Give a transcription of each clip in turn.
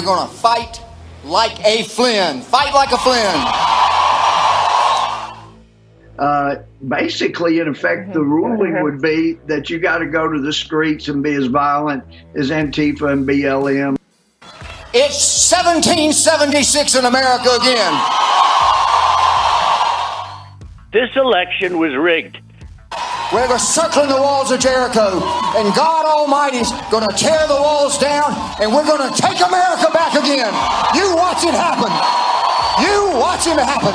we're going to fight like a Flynn. Fight like a Flynn. Uh, basically, in effect, the ruling would be that you got to go to the streets and be as violent as Antifa and BLM. It's 1776 in America again. This election was rigged. We're circling the walls of Jericho, and God Almighty's going to tear the walls down, and we're going to take America back again. You watch it happen. You watch it happen.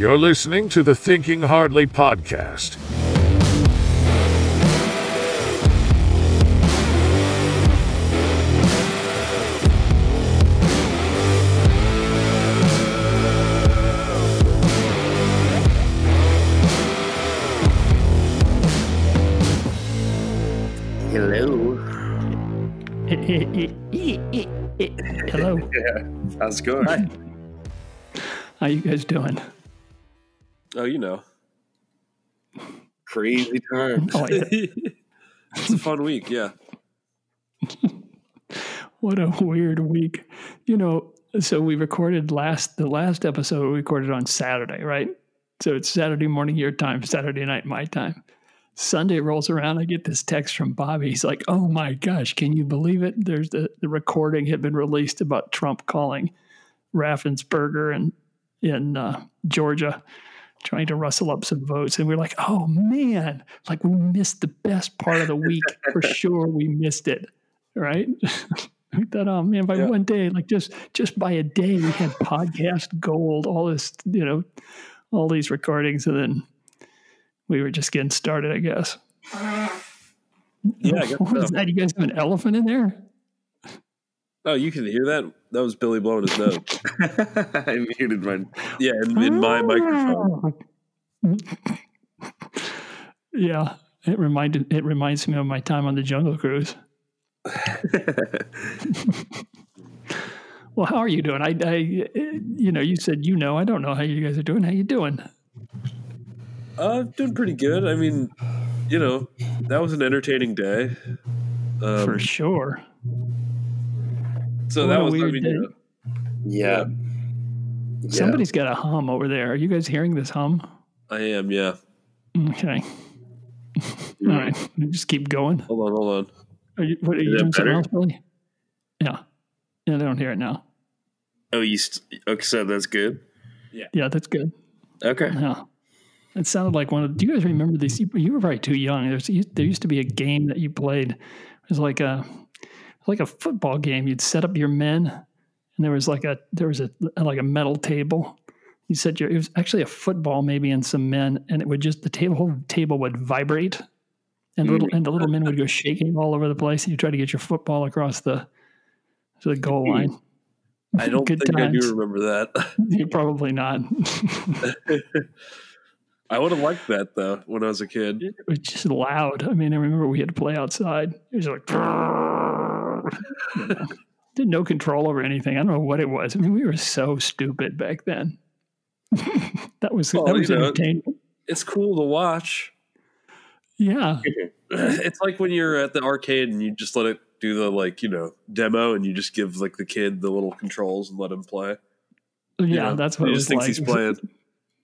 You're listening to the Thinking Hardly podcast. Hello. Yeah. How's it going? How you guys doing? Oh, you know. Crazy times. Oh, yeah. it's a fun week, yeah. What a weird week. You know, so we recorded last the last episode we recorded on Saturday, right? So it's Saturday morning your time, Saturday night my time. Sunday rolls around, I get this text from Bobby. He's like, "Oh my gosh, can you believe it? There's the the recording had been released about Trump calling Raffensperger and in uh, Georgia, trying to rustle up some votes." And we're like, "Oh man, like we missed the best part of the week for sure. We missed it, right?" we thought, "Oh man, by Yeah. one day, like just just by a day, we had podcast gold, all this, you know, all these recordings, and then." We were just getting started, I guess. Yeah, I guess What was so. that? You guys have an elephant in there? Oh, you can hear that? That was Billy blowing his nose. I muted mine. Yeah, in, in my ah. microphone. Yeah, it reminded it reminds me of my time on the Jungle Cruise. Well, how are you doing? I, I, you know, you said you know. I don't know how you guys are doing. How you doing? Uh, doing pretty good. I mean, you know, that was an entertaining day. Um, For sure. so What that a was, I weird mean, day. you know, Yeah. Yeah. Somebody's got a hum over there. Are you guys hearing this hum? I am, yeah. Okay. All right. Just keep going. Hold on, hold on. Are you, what, are Is you doing something else, Billy? Yeah. Yeah, they don't hear it now. Oh, you. St- okay, so that's good. Yeah. Yeah, that's good. Okay. Yeah. It sounded like one of. Do you guys remember these? You you were probably too young. There's there used to be a game that you played. It was like a like a football game. You'd set up your men, and there was like a there was a like a metal table. You said your it was actually a football maybe and some men, and it would just the table whole table would vibrate, and little mm-hmm. and the little men would go shaking all over the place. And you try to get your football across the to the goal hmm. line. I don't Good think I do remember that. You're probably not. I would have liked that though when I was a kid. it was just loud. I mean, I remember we had to play outside. It was like, you know, did no control over anything. I don't know what it was. I mean, we were so stupid back then. that was Well, that was you know, entertaining. It's cool to watch. Yeah, it's like when you're at the arcade and you just let it do the like you know demo and you just give like the kid the little controls and let him play. yeah, You know, that's what he it just was thinks like. he's playing.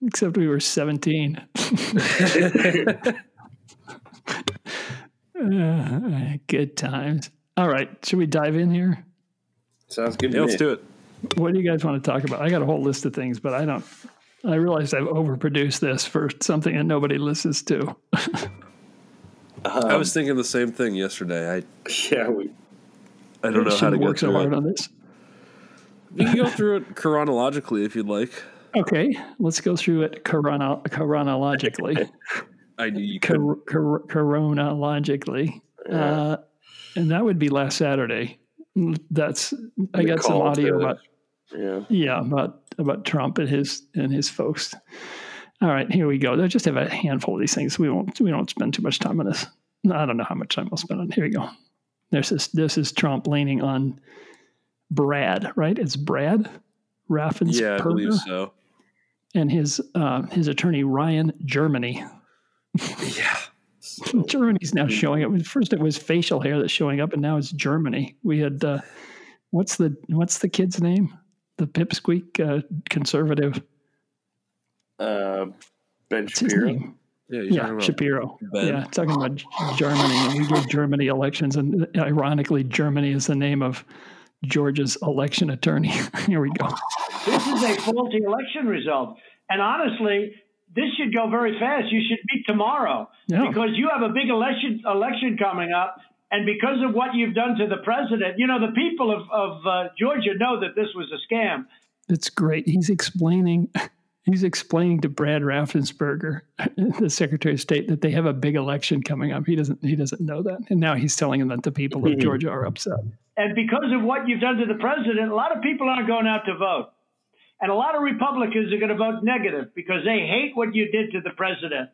Except we were seventeen. Uh, good times. All right, should we dive in here? Sounds good. Yeah, to let's me. do it. What do you guys want to talk about? I got a whole list of things, but I don't. I realized I've overproduced this for something that nobody listens to. I was thinking the same thing yesterday. I Yeah, we. I don't know how to work so hard it. on this. We can go through it chronologically if you'd like. Okay, let's go through it chrono- chronologically. I knew you. Cor- cor- chronologically, uh, and that would be last Saturday. That's I got some audio about Yeah. yeah about about Trump and his and his folks. All right, here we go. I just have a handful of these things. We won't we don't spend too much time on this. I don't know how much time we'll spend on. Here we go. There's this. This is Trump leaning on Brad. Right? It's Brad Raffensperger. Yeah, I believe so. And his uh, his attorney Ryan Germany. Yeah. Germany's now showing up. First, it was facial hair that's showing up, and now it's Germany. We had uh, what's the what's the kid's name? The pipsqueak uh, conservative. Uh, ben What's Shapiro. Yeah. You're Yeah, about Shapiro. Ben. Yeah, talking about Germany. And we did Germany elections, and ironically, Germany is the name of Georgia's election attorney. Here we go. This is a faulty election result. And honestly, this should go very fast. You should meet tomorrow Yeah. because you have a big election election coming up. And because of what you've done to the president, you know, the people of, of uh, Georgia know that this was a scam. It's great. He's explaining. He's explaining to Brad Raffensperger, the Secretary of State, that they have a big election coming up. He doesn't. He doesn't know that, and now he's telling him that the people of hmm. Georgia are upset. And because of what you've done to the president, a lot of people aren't going out to vote. And a lot of Republicans are going to vote negative because they hate what you did to the president.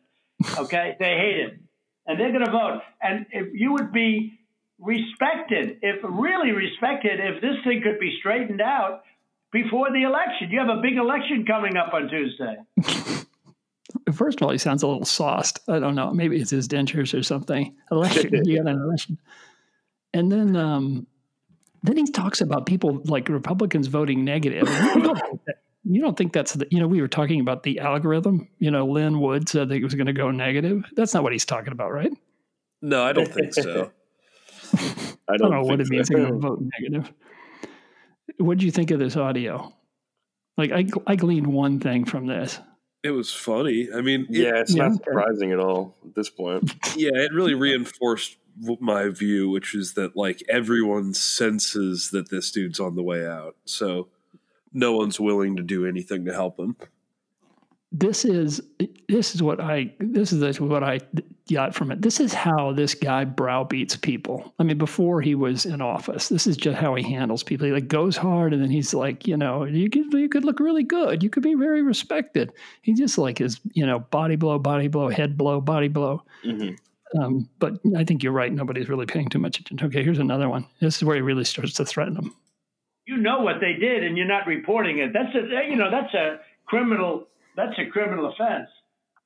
Okay? they hate it. And they're going to vote. And if you would be respected, if really respected, if this thing could be straightened out before the election. You have a big election coming up on Tuesday. First of all, he sounds a little sauced. I don't know. Maybe it's his dentures or something. Election. you got an election. And then, um, then he talks about people like Republicans voting negative. You don't, think you don't think that's the, you know, we were talking about the algorithm. You know, Lin Wood said that it was going to go negative. That's not what he's talking about, right? No, I don't think so. I I don't know what it means so. to vote negative. What did you think of this audio? Like, I, I gleaned one thing from this. It was funny. I mean, it, Yeah, it's Yeah. not surprising at all at this point. yeah, it really reinforced my view, which is that like everyone senses that this dude's on the way out, so no one's willing to do anything to help him. this is this is what I this is what I got from it. This is how this guy browbeats people. I mean, before he was in office, this is just how he handles people. He like goes hard, and then he's like, you know, you could you could look really good. You could be very respected. He just like his you know body blow, body blow, head blow, body blow. hmm Um, but I think you're right. Nobody's really paying too much attention. Okay, here's another one. This is where he really starts to threaten them. You know what they did, and you're not reporting it. That's a you know that's a criminal that's a criminal offense,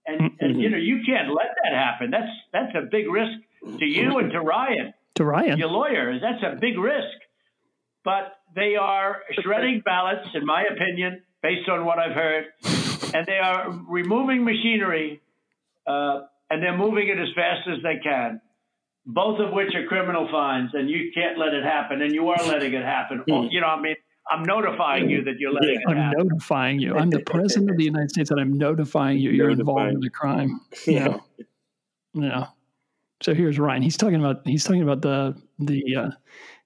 and and you know you can't let that happen. That's that's a big risk to you and to Ryan. To Ryan, your lawyer. That's a big risk. But they are shredding ballots, in my opinion, based on what I've heard, and they are removing machinery, uh, and they're moving it as fast as they can. Both of which are criminal fines, and you can't let it happen, and you are letting it happen. Well, you know, I mean, I'm notifying you that you're letting it I'm happen. notifying you. I'm the president of the United States, and I'm notifying you. You're involved in a crime. Yeah. Yeah. So here's Ryan. He's talking about he's talking about the the uh,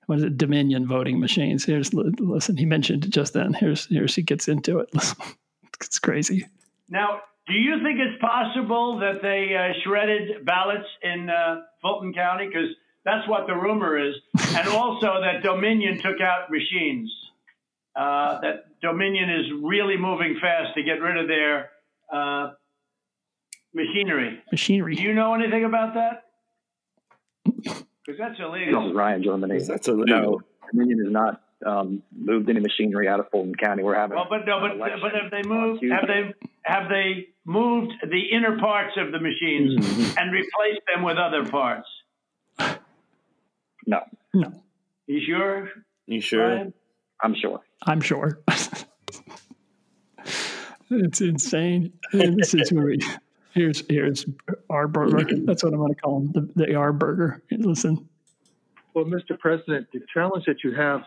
what is it Dominion voting machines. Here's listen. He mentioned it just then. Here's here's he gets into it. Listen, it's crazy. Now, do you think it's possible that they uh, shredded ballots in uh, Fulton County? Because that's what the rumor is. And also that Dominion took out machines. Uh, that Dominion is really moving fast to get rid of their uh, machinery. Machinery. Do you know anything about that? Because that's This illegal. is Ryan Germany. That's No. Dominion has not um, moved any machinery out of Fulton County. We're having. Well, but no, but but have they moved? Have they have they moved the inner parts of the machines and replaced them with other parts? No, No, You sure? You sure? Ryan? I'm sure. I'm sure. it's insane. This is where we, here's here's our burger. That's what I'm going to call them, the, the R burger. Listen. Well, Mr. President, the challenge that you have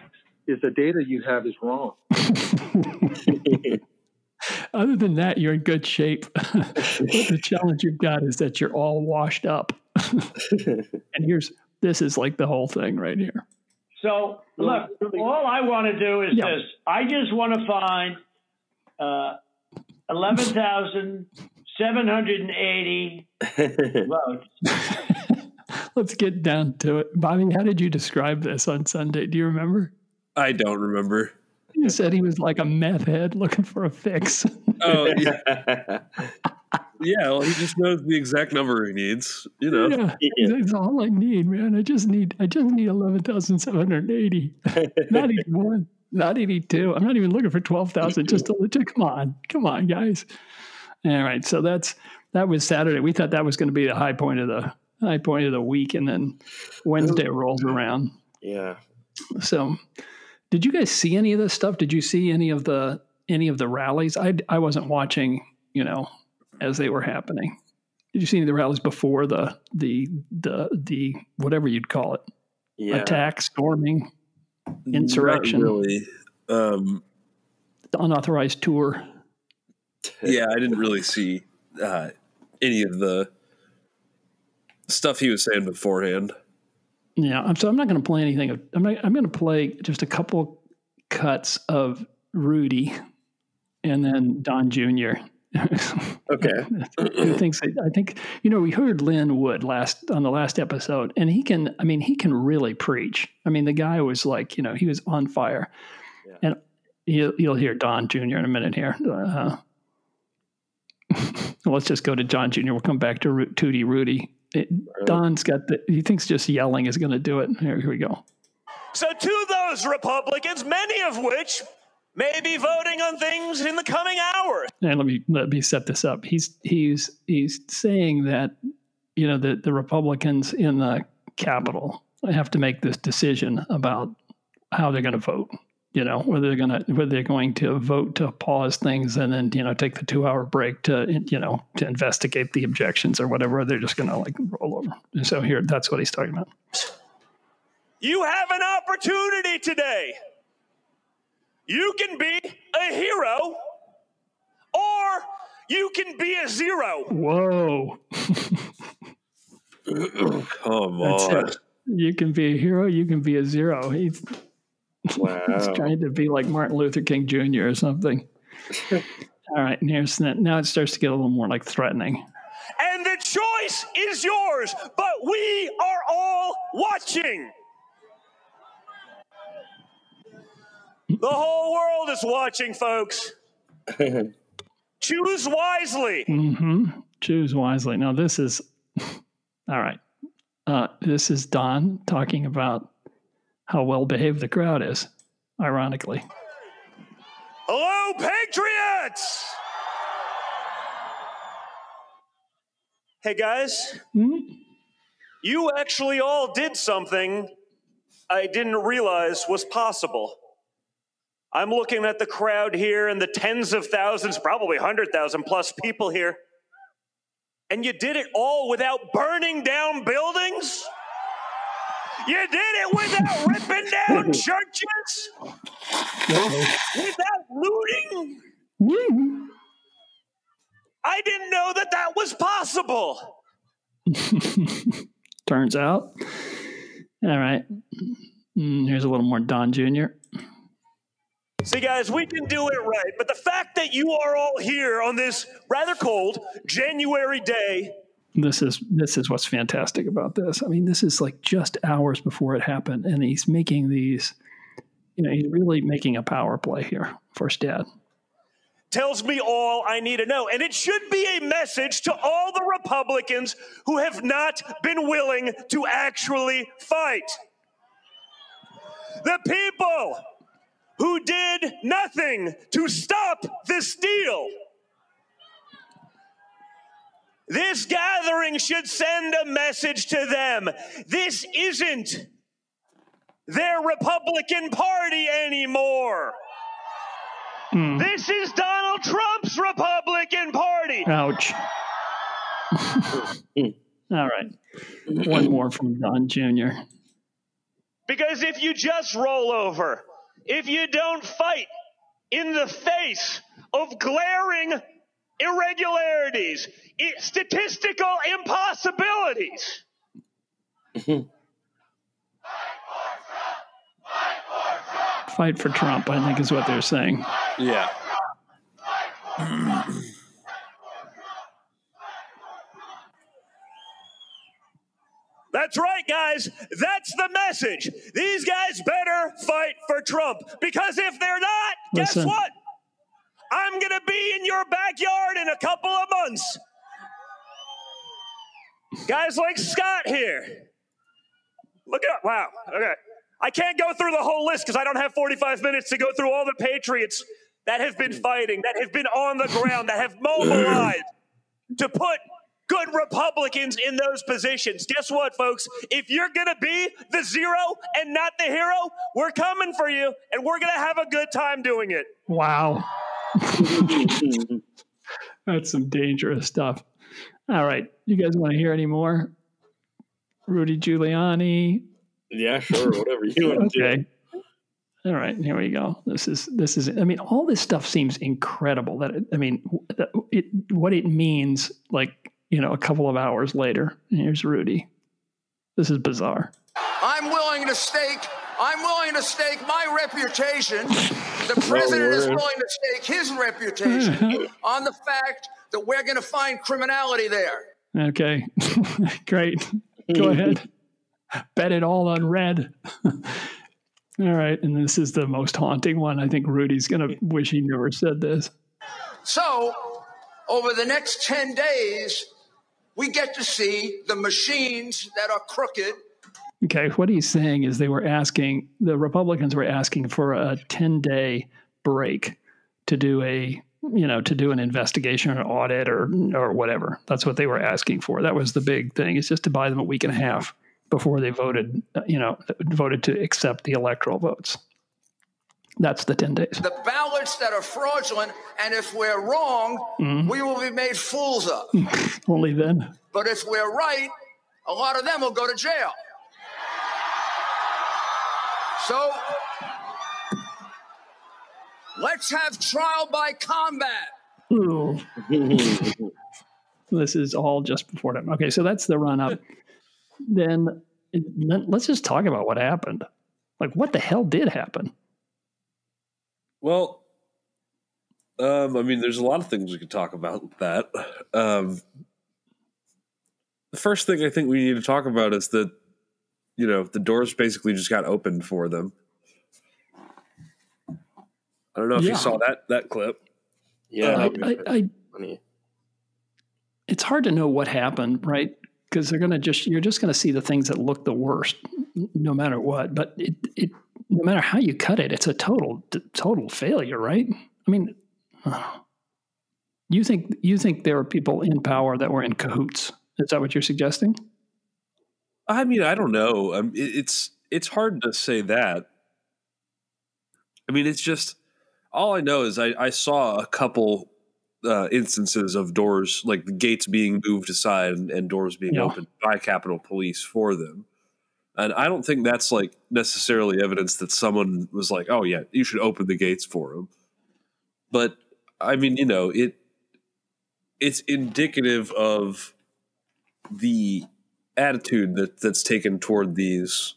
is the data you have is wrong. Other than that, you're in good shape. the challenge you've got is that you're all washed up. and here's this is like the whole thing right here. So look, all I want to do is Yeah. this. I just want to find uh, eleven thousand seven hundred and eighty votes. Let's get down to it. Bobby, how did you describe this on Sunday? Do you remember? I don't remember. You said he was like a meth head looking for a fix. Oh, yeah. yeah. Well, he just knows the exact number he needs. You know. Yeah, that's all I need, man. I just need, I just need eleven thousand seven hundred eighty. Not even one. not 82. I'm not even looking for 12,000. Just to legit. Come on. Come on, guys. All right. So that's, that was Saturday. We thought that was going to be the high point of the high point of the week. And then Wednesday rolls around. Yeah. So did you guys see any of this stuff? Did you see any of the, any of the rallies? I, I wasn't watching, you know, as they were happening. Did you see any of the rallies before the, the, the, the, whatever you'd call it? Yeah. Attack, storming, insurrection, Not really. Um, the unauthorized tour. yeah, I didn't really see uh, any of the stuff he was saying beforehand. Yeah, I'm, so I'm not going to play anything. Of, I'm not, I'm going to play just a couple cuts of Rudy, and then Don Jr. Okay. Who thinks? I think you know we heard Lin Wood last on the last episode, and he can. I mean, he can really preach. I mean, the guy was like, you know, he was on fire, Yeah. and you'll, you'll hear Don Jr. in a minute here. Uh, let's just go to John Jr. We'll come back to Ru- Tootie Rudy. It, Don's got the. He thinks just yelling is going to do it. Here, here we go. So, to those Republicans, many of which may be voting on things in the coming hours. and let me let me set this up. He's he's he's saying that you know the the Republicans in the Capitol have to make this decision about how they're going to vote. You know whether they're going to whether they're going to vote to pause things and then you know take the two hour break to you know to investigate the objections or whatever. Or they're just going to like roll over. And so here, that's what he's talking about. You have an opportunity today. You can be a hero, or you can be a zero. Whoa. Come That's on. it. You can be a hero. You can be a zero. He's Wow. He's trying to be like Martin Luther King Jr. or something. All right, and here's now it starts to get a little more like threatening. And the choice is yours, but we are all watching. The whole world is watching, folks. Choose wisely. Mm-hmm. Choose wisely. Now this is all right. Uh, this is Don talking about how well behaved the crowd is. Ironically, Hello, Patriots! Hey, guys. You actually all did something I didn't realize was possible. I'm looking at the crowd here and the tens of thousands, probably 100,000 plus people here. And you did it all without burning down buildings? You did it without ripping down churches? Without looting? I didn't know that that was possible. turns out. All right. Mm, here's a little more Don Jr. See, guys, we can do it right, but the fact that you are all here on this rather cold January day, This is this is what's fantastic about this. I mean, this is like just hours before it happened, and he's making these. You know, he's really making a power play here for Dad. tells me all I need to know. And it should be a message to all the Republicans who have not been willing to actually fight. The people who did nothing to stop this deal. This gathering should send a message to them. This isn't their Republican Party anymore. Hmm. This is Donald Trump's Republican Party. Ouch. All right. One more from Don Jr. Because if you just roll over, if you don't fight in the face of glaring irregularities, statistical impossibilities, Fight for Trump, I think is what they're saying. Yeah. That's right, guys. That's the message. These guys better fight for Trump because if they're not, guess Listen. what? I'm going to be in your backyard in a couple of months. Guys like Scott here. Look at wow. Okay. I can't go through the whole list because I don't have 45 minutes to go through all the patriots that have been fighting, that have been on the ground, that have mobilized to put good Republicans in those positions. Guess what, folks? If you're going to be the zero and not the hero, we're coming for you and we're going to have a good time doing it. Wow. That's some dangerous stuff. All right. You guys want to hear any more? Rudy Giuliani. Yeah, sure. Whatever you want to okay. do. All right, here we go. This is this is. I mean, all this stuff seems incredible. That it, I mean, that it what it means. Like you know, a couple of hours later, here's Rudy. This is bizarre. I'm willing to stake. I'm willing to stake my reputation. The president is word. willing to stake his reputation on the fact that we're going to find criminality there. Okay, great. Go ahead. Bet it all on red. all right, and this is the most haunting one. I think Rudy's gonna wish he never said this. So, over the next 10 days, we get to see the machines that are crooked Okay, what he's saying is they were asking the Republicans were asking for a ten day break to do a you know to do an investigation or audit or or whatever. That's what they were asking for. That was the big thing. It's just to buy them a week and a half before they voted. You know, voted to accept the electoral votes. That's the ten days. the ballots that are fraudulent, and if we're wrong, Mhm. we will be made fools of. Only then. But if we're right, a lot of them will go to jail. So let's have trial by combat. This is all just before them. Okay, so that's the run up. then let's just talk about what happened. Like, what the hell did happen? Well, um, I mean, there's a lot of things we could talk about with that. Um, the first thing I think we need to talk about is that, you know, the doors basically just got opened for them. I don't know if Yeah. you saw that that clip. Yeah, Um, I, I, I, it's hard to know what happened, right? Because they're gonna just you're just gonna see the things that look the worst, no matter what. But it, it no matter how you cut it, it's a total total failure, right? I mean, you think you think there are people in power that were in cahoots? Is that what you're suggesting? I mean, I don't know. Um, it, it's it's hard to say that. I mean, it's just all I know is I, I saw a couple uh, instances of doors like the gates being moved aside and, and doors being Yeah. opened by Capitol Police for them, and I don't think that's like necessarily evidence that someone was like, "Oh yeah, you should open the gates for him." But I mean, you know, it it's indicative of the attitude that that's taken toward these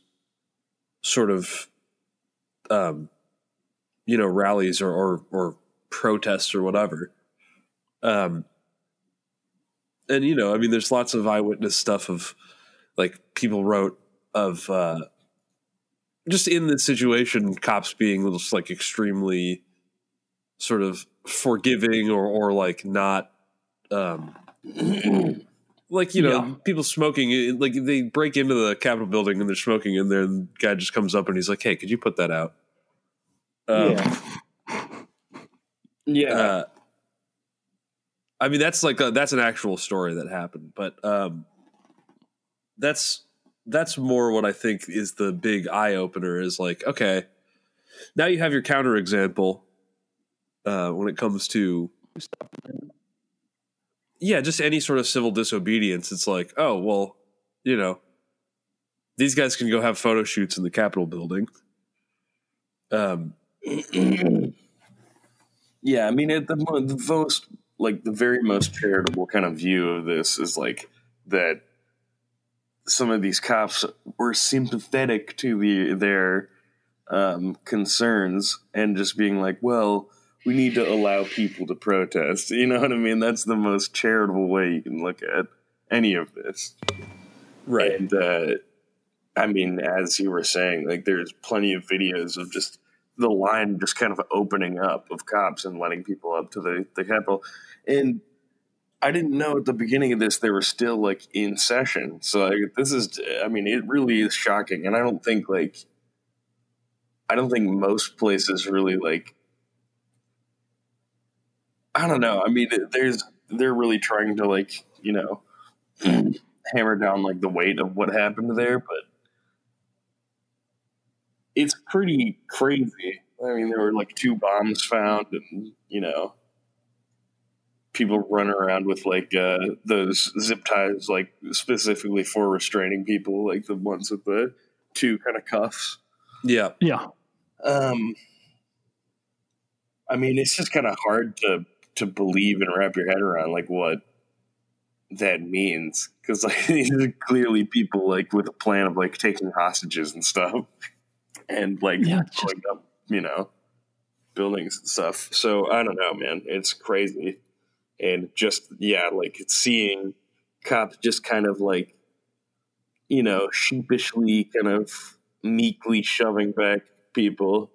sort of um you know rallies or or, or protests or whatever um and you know i mean there's lots of eyewitness stuff of like people wrote of uh just in this situation cops being just like extremely sort of forgiving or or like not um like you know Yeah. people smoking like they break into the capitol building and they're smoking in there and the guy just comes up and he's like hey could you put that out um, Yeah. uh, i mean that's like a, that's an actual story that happened but um that's that's more what i think is the big eye opener is like okay now you have your counter example uh when it comes to yeah, just any sort of civil disobedience. It's like, oh well, you know, these guys can go have photo shoots in the Capitol building. Um, Yeah, I mean, it, the, the most, like, the very most charitable kind of view of this is like that some of these cops were sympathetic to the their um, concerns and just being like, well, we need to allow people to protest. You know what I mean? That's the most charitable way you can look at any of this. Right. And, uh, I mean, as you were saying, like, there's plenty of videos of just the line just kind of opening up of cops and letting people up to the, the Capitol. And I didn't know at the beginning of this they were still like in session. So like, this is, I mean, it really is shocking. And I don't think like I don't think most places really like. I don't know. I mean, there's they're really trying to like you know hammer down like the weight of what happened there, but it's pretty crazy. I mean, there were like two bombs found, and you know, people run around with like uh, those zip ties, like specifically for restraining people, like the ones with the two kind of cuffs. Yeah, yeah. Um, I mean, it's just kind of hard to to believe and wrap your head around like what that means because like these are clearly people like with a plan of like taking hostages and stuff and like Yeah, blowing up, you know, buildings and stuff. So I don't know, man. It's crazy. And just yeah, like seeing cops just kind of like, you know, sheepishly kind of meekly shoving back people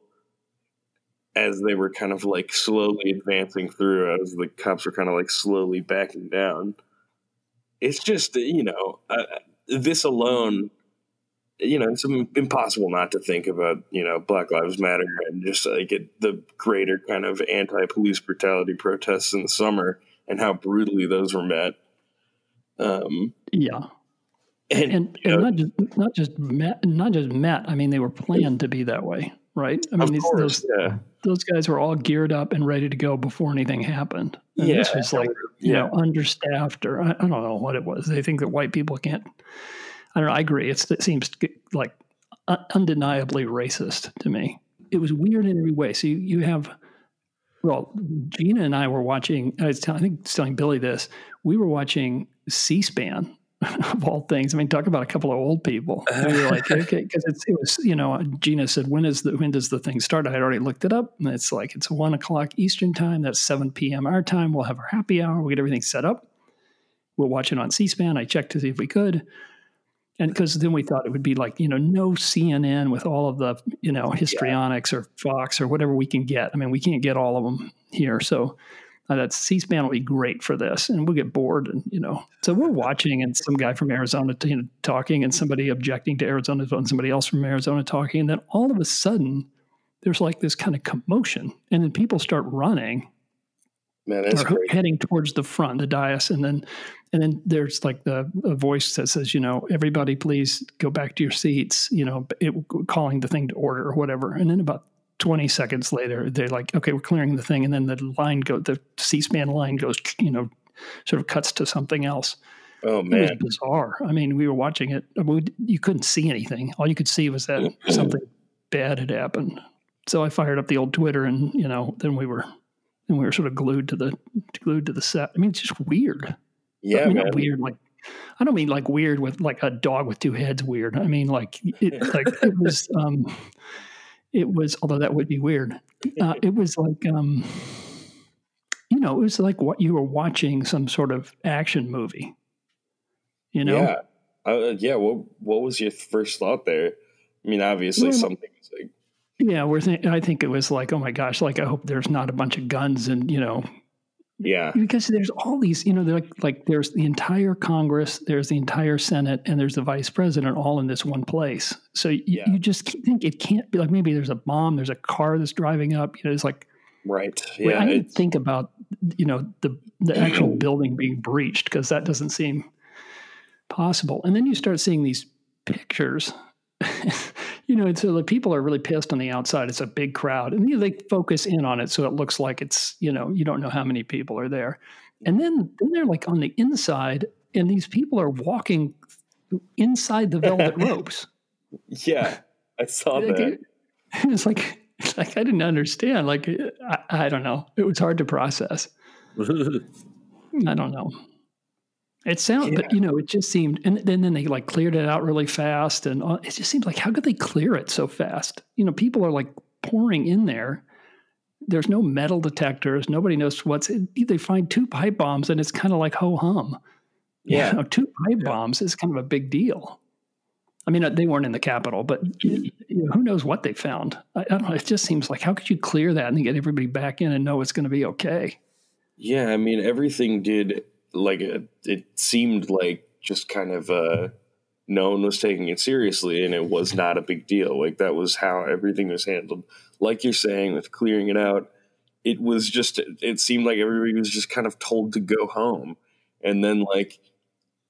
as they were kind of like slowly advancing through as the cops were kind of like slowly backing down. It's just, you know, uh, this alone you know, it's impossible not to think about, you know, Black Lives Matter and just like it, the greater kind of anti police brutality protests in the summer and how brutally those were met. Um, yeah. And, and, and not just not just met not just met. I mean, they were planned to be that way, right? I mean, Of these, course, those yeah. those guys were all geared up and ready to go before anything happened. And this was like you yeah. know understaffed or I, I don't know what it was. They think that white people can't. I don't know. I agree. It's, it seems like undeniably racist to me. It was weird in every way. So you, you have, well, Gina and I were watching. I was telling, I think telling Billy this. We were watching C-SPAN of all things. I mean, talk about a couple of old people. And we were like, okay, because it was, you know, Gina said, when is the when does the thing start? I had already looked it up, and it's like it's one o'clock Eastern time. That's seven p.m. our time. We'll have our happy hour. We will get everything set up. We'll watch it on C-SPAN. I checked to see if we could. And because then we thought it would be like, you know, no CNN with all of the, you know, histrionics or Fox or whatever we can get. I mean, we can't get all of them here. So uh, that C SPAN will be great for this. And we'll get bored. And, you know, so we're watching and some guy from Arizona you know, talking and somebody objecting to Arizona and somebody else from Arizona talking. And then all of a sudden, there's like this kind of commotion. And then people start running Man, that's or heading towards the front, the dais, and then and then there's like the a voice that says, you know, everybody please go back to your seats, you know, it, calling the thing to order or whatever. And then about 20 seconds later, they're like, okay, we're clearing the thing, and then the line go, the C-SPAN line goes, you know, sort of cuts to something else. Oh It was man, bizarre. I mean, we were watching it. You couldn't see anything. All you could see was that something bad had happened. So I fired up the old Twitter, and you know, then we were, then we were sort of glued to the glued to the set. I mean, it's just weird. Yeah, I mean, not weird like. I don't mean like weird with like a dog with two heads weird. I mean like it like it was um it was although that would be weird. Uh, it was like um you know, it was like what you were watching some sort of action movie. You know? Yeah, uh, yeah. What What was your first thought there? I mean, obviously Well, something like Yeah, we're think, I think it was like, oh my gosh, like I hope there's not a bunch of guns and you know, yeah, because there's all these, you know, they're like like there's the entire Congress, there's the entire Senate, and there's the Vice President all in this one place. So you, you just think it can't be like maybe there's a bomb, there's a car that's driving up. You know, it's like right. Yeah, I didn't think about you know the the actual building being breached because that doesn't seem possible. And then you start seeing these pictures. you know, and so the people are really pissed on the outside. It's a big crowd, and you know, they focus in on it so it looks like it's you know you don't know how many people are there. And then then they're like on the inside, and these people are walking inside the velvet ropes. yeah. I saw Like, that. it- it's like it's like I didn't understand. Like I, I don't know. It was hard to process. I don't know. It sounded, but you know, it just seemed, and then then they like cleared it out really fast, and it just seems like how could they clear it so fast? You know, people are like pouring in there. There's no metal detectors. Nobody knows what's. They find two pipe bombs, and it's kind of like ho hum. Yeah. you know, two pipe bombs is kind of a big deal. I mean, uh, they weren't in the Capitol, but you know, who knows what they found? I, I don't know. It just seems like how could you clear that and get everybody back in and know it's going to be okay? Yeah, I mean everything did like it, it seemed like just kind of uh no one was taking it seriously and it was not a big deal. Like that was how everything was handled. Like you're saying with clearing it out, it was just it seemed like everybody was just kind of told to go home. And then like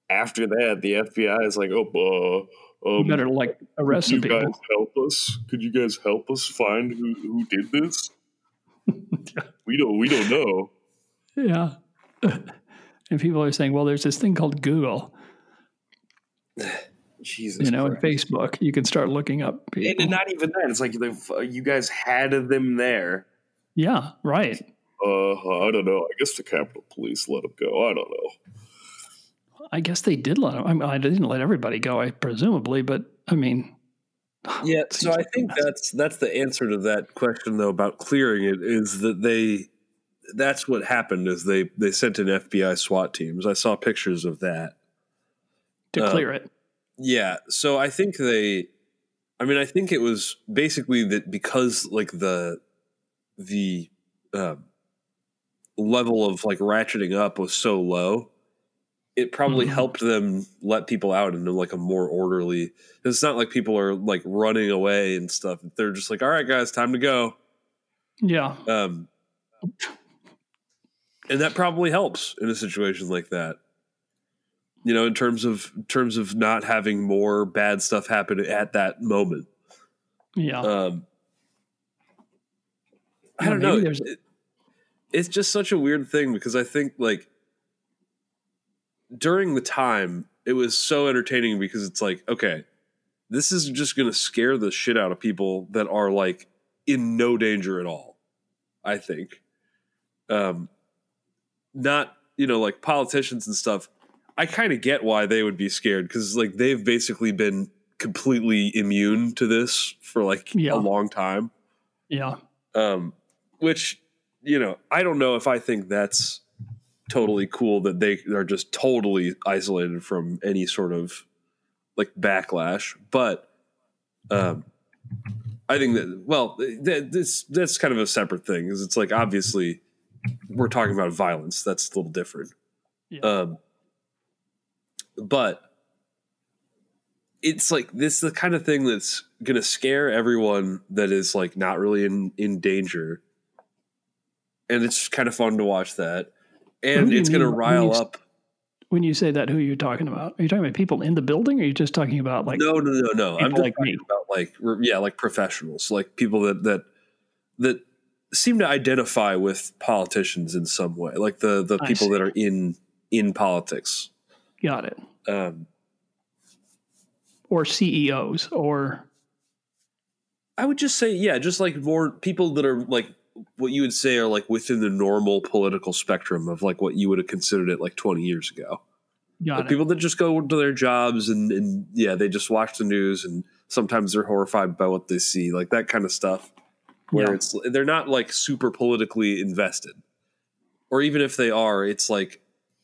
after that, the FBI is like, "Oh, uh, um, you better like arrest could you people. guys help us? Could you guys help us find who, who did this? we don't we don't know. Yeah. and people are saying, well, there's this thing called Google, Jesus, you know, and Facebook. You can start looking up people. and not even that. It's like they've- uh, you guys had them there. yeah, right. Uh, I don't know. I guess the Capitol Police let them go. I don't know. I guess they did let them. I, mean, I didn't let everybody go, I presumably, but I mean, Yeah, so I think that's that's the answer to that question though about clearing it is that they that's what happened is they they sent in FBI SWAT teams. I saw pictures of that. to Uh, clear it. Yeah, so I think they I mean I think it was basically that because like the the um level of like ratcheting up was so low it probably Mhm. helped them let people out in like a more orderly it's not like people are like running away and stuff they're just like all right guys time to go Yeah. um and that probably helps in a situation like that. You know in terms of in terms of not having more bad stuff happen at that moment. Yeah. um i Yeah, don't know. there's- It- it's just such a weird thing because i think like during the time it was so entertaining because it's like okay this is just going to scare the shit out of people that are like in no danger at all i think. Um not you know like politicians and stuff i kind of get why they would be scared because like they've basically been completely immune to this for like Yeah. a long time yeah. um, which you know i don't know if i think that's totally cool that they are just totally isolated from any sort of like backlash but um i think that well th- this that's kind of a separate thing is it's like obviously we're talking about violence that's a little different Yeah. um but it's like this is the kind of thing that's gonna scare everyone that is like not really in in danger and it's kind of fun to watch that and it's gonna rile you up When you say that, who are you talking about? Are you talking about people in the building or are you just talking about like, no no no no i'm just like talking me? about like yeah like professionals like people that that that seem to identify with politicians in some way like the the I people see. that are in in politics got it? um Or CEOs or, I would just say, yeah, just like more people that are like what you would say are like within the normal political spectrum of like what you would have considered it like 20 years ago. got Like it. people that just go to their jobs and, and yeah, they just watch the news and sometimes they're horrified by what they see, like that kind of stuff. Where Yeah. it's they're not like super politically invested. Or even if they are, it's like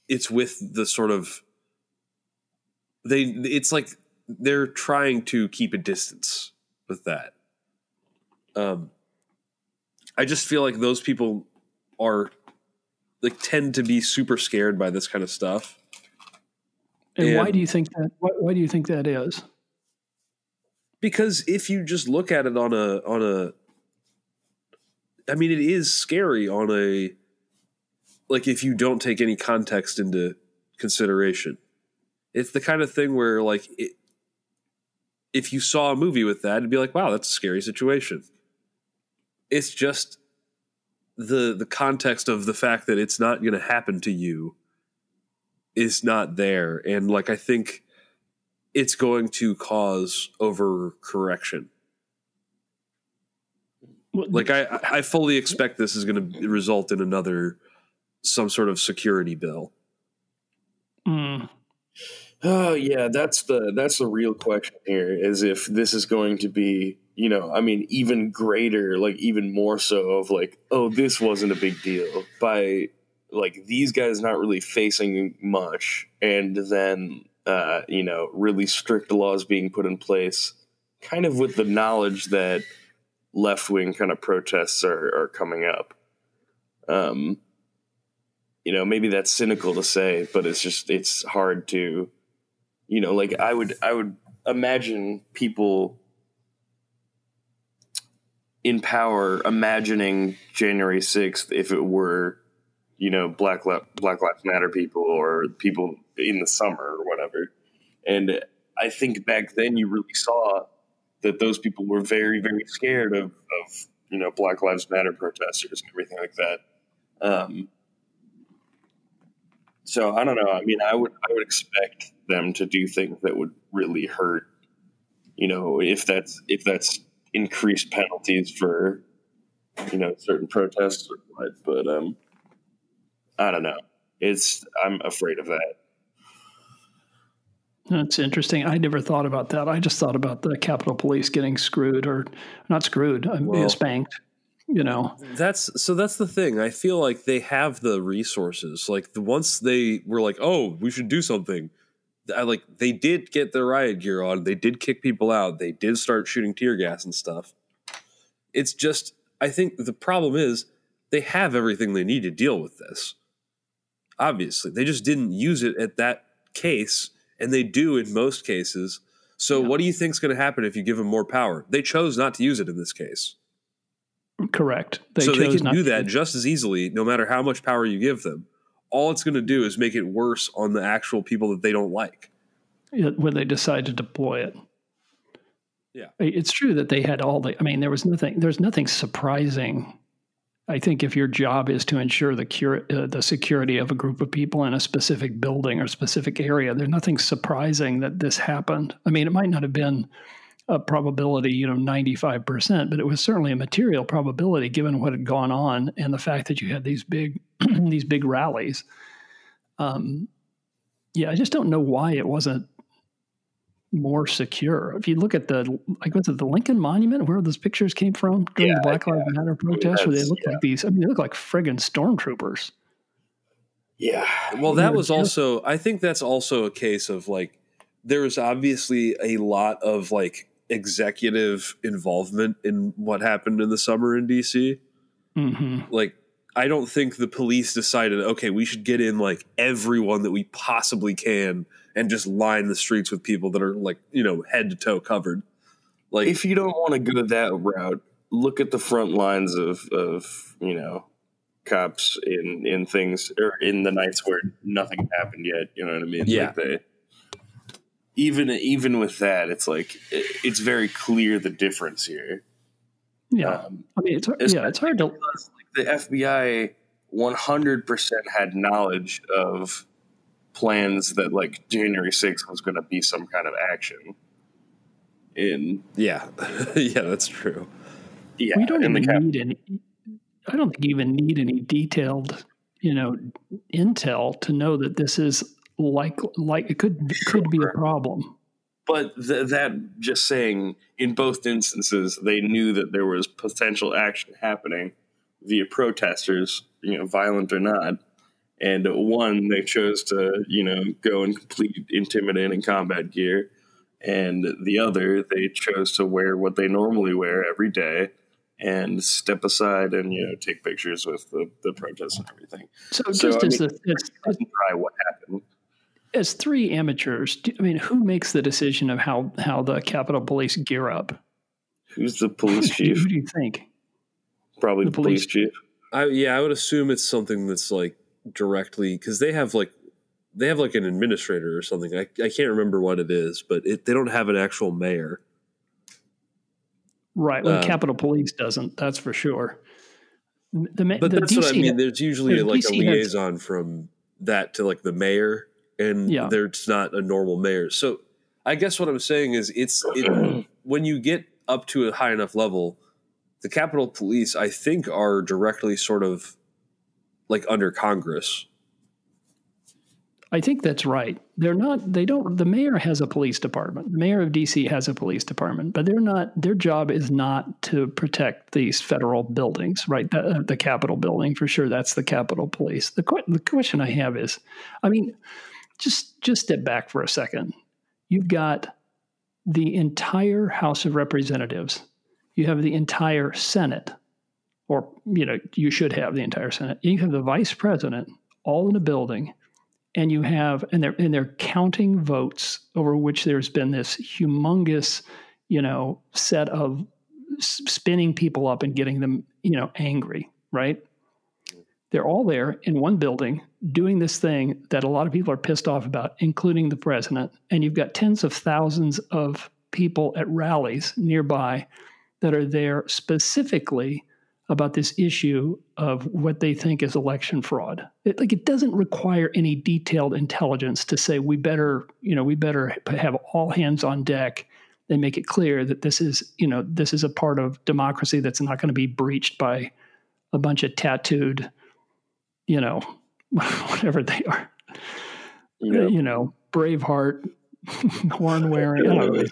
it's with the sort of they it's like they're trying to keep a distance with that. Um I just feel like those people are like tend to be super scared by this kind of stuff. And why do you think that? Why, why do you think that is? because if you just look at it on a on a i mean it is scary on a like if you don't take any context into consideration. It's the kind of thing where like it, if you saw a movie with that it'd be like wow that's a scary situation. It's just the the context of the fact that it's not going to happen to you is not there. And like i think it's going to cause overcorrection. Well, Like I, I fully expect this is going to result in another some sort of security bill. mm, Oh yeah, that's the that's the real question here. Is if this is going to be, you know, I mean, even greater, like even more so of like, oh, this wasn't a big deal by like these guys not really facing much, and then uh, you know, really strict laws being put in place, kind of with the knowledge that left wing kind of protests are are coming up. Um, you know, maybe that's cynical to say, but it's just it's hard to you know, like I would I would imagine people in power imagining January 6th if it were, you know, Black Black Lives Matter people or people in the summer or whatever. And I think back then you really saw that those people were very, very scared of, of you know, Black Lives Matter protesters and everything like that. Um, so I don't know. I mean, I would I would expect them to do things that would really hurt. You know, if that's if that's increased penalties for you know certain protests or what. But um, I don't know. It's I'm afraid of that. That's interesting. I never thought about that. I just thought about the Capitol Police getting screwed or not screwed, well, spanked. You know, that's so. That's the thing. I feel like they have the resources. Like the, once they were like, "Oh, we should do something," I like they did get their riot gear on. They did kick people out. They did start shooting tear gas and stuff. It's just, I think the problem is they have everything they need to deal with this. Obviously, they just didn't use it at that case and they do in most cases. So, yeah. what do you think is going to happen if you give them more power? They chose not to use it in this case. Correct. They so they can do that just as easily, no matter how much power you give them. All it's going to do is make it worse on the actual people that they don't like. When they decide to deploy it. Yeah, it's true that they had all the. I mean, there was nothing. There's nothing surprising I think if your job is to ensure the cure, uh, the security of a group of people in a specific building or specific area, there's nothing surprising that this happened. I mean, it might not have been a probability, you know, 95%, but it was certainly a material probability given what had gone on and the fact that you had these big these big rallies. Um, yeah, I just don't know why it wasn't more secure. If you look at the like what's it, the Lincoln Monument, where those pictures came from during yeah, the Black Lives yeah. Matter protests, where they look yeah. like these. I mean, they look like friggin' stormtroopers. Yeah. Well, that was also. I think that's also a case of like there was obviously a lot of like executive involvement in what happened in the summer in DC. Mm-hmm. Like I don't think the police decided, okay, we should get in like everyone that we possibly can and just line the streets with people that are like, you know, head to toe covered. Like if you don't want to go that route, look at the front lines of of, you know, cops in in things or in the nights where nothing happened yet, you know what I mean? Yeah. Like they even even with that, it's like it's very clear the difference here. Yeah, um, I mean, it's yeah, it's hard to Like the FBI 100% had knowledge of plans that like January 6th was going to be some kind of action in. Yeah. Yeah that's true. Yeah we don't even need any i don't think you even need any detailed you know intel to know that this is like like it could could be a problem. But th- that just saying in both instances they knew that there was potential action happening via protesters, you know, violent or not. And one, they chose to, you know, go in complete intimidating combat gear. And the other, they chose to wear what they normally wear every day and step aside and, you know, take pictures with the, the protests and everything. So, so just I as, mean, the, as, try what happened. As three amateurs, I mean, who makes the decision of how, how the Capitol Police gear up? Who's the police chief? Who do you think? Probably the police, police chief. I, yeah, I would assume it's something that's like directly because they have like they have like an administrator or something. I, I can't remember what it is, but it, they don't have an actual mayor. Right. Well, the um, Capitol Police doesn't. That's for sure. The, but the that's DC what I mean. There's usually like DC a liaison has, from that to like the mayor, and yeah. there's not a normal mayor. So I guess what I'm saying is, it's it, when you get up to a high enough level, the Capitol Police, I think, are directly sort of like under Congress. I think that's right. They're not. They don't. The mayor has a police department. The mayor of DC has a police department, but they're not. Their job is not to protect these federal buildings, right? The, uh, the Capitol building, for sure. That's the Capitol Police. The the question I have is, I mean, just just step back for a second. You've got the entire House of Representatives you have the entire Senate, or you know, you should have the entire Senate. You have the vice president all in a building, and you have and they're and they're counting votes over which there's been this humongous, you know, set of spinning people up and getting them, you know, angry, right? They're all there in one building doing this thing that a lot of people are pissed off about, including the president. And you've got tens of thousands of people at rallies nearby that are there specifically about this issue of what they think is election fraud. It, like it doesn't require any detailed intelligence to say we better, you know, we better have all hands on deck and make it clear that this is, you know, this is a part of democracy that's not going to be breached by a bunch of tattooed you know, whatever they are. Yeah. You know, Braveheart, horn wearing. I don't know,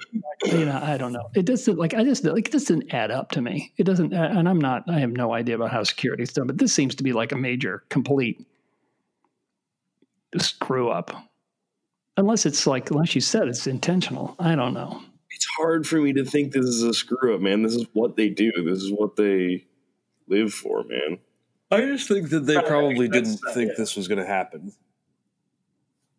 you know, I don't know. It doesn't like I just like it doesn't add up to me. It doesn't, and I'm not. I have no idea about how security is done, but this seems to be like a major, complete screw up. Unless it's like, unless you said it's intentional. I don't know. It's hard for me to think this is a screw up, man. This is what they do. This is what they live for, man. I just think that they probably didn't think this was going to happen.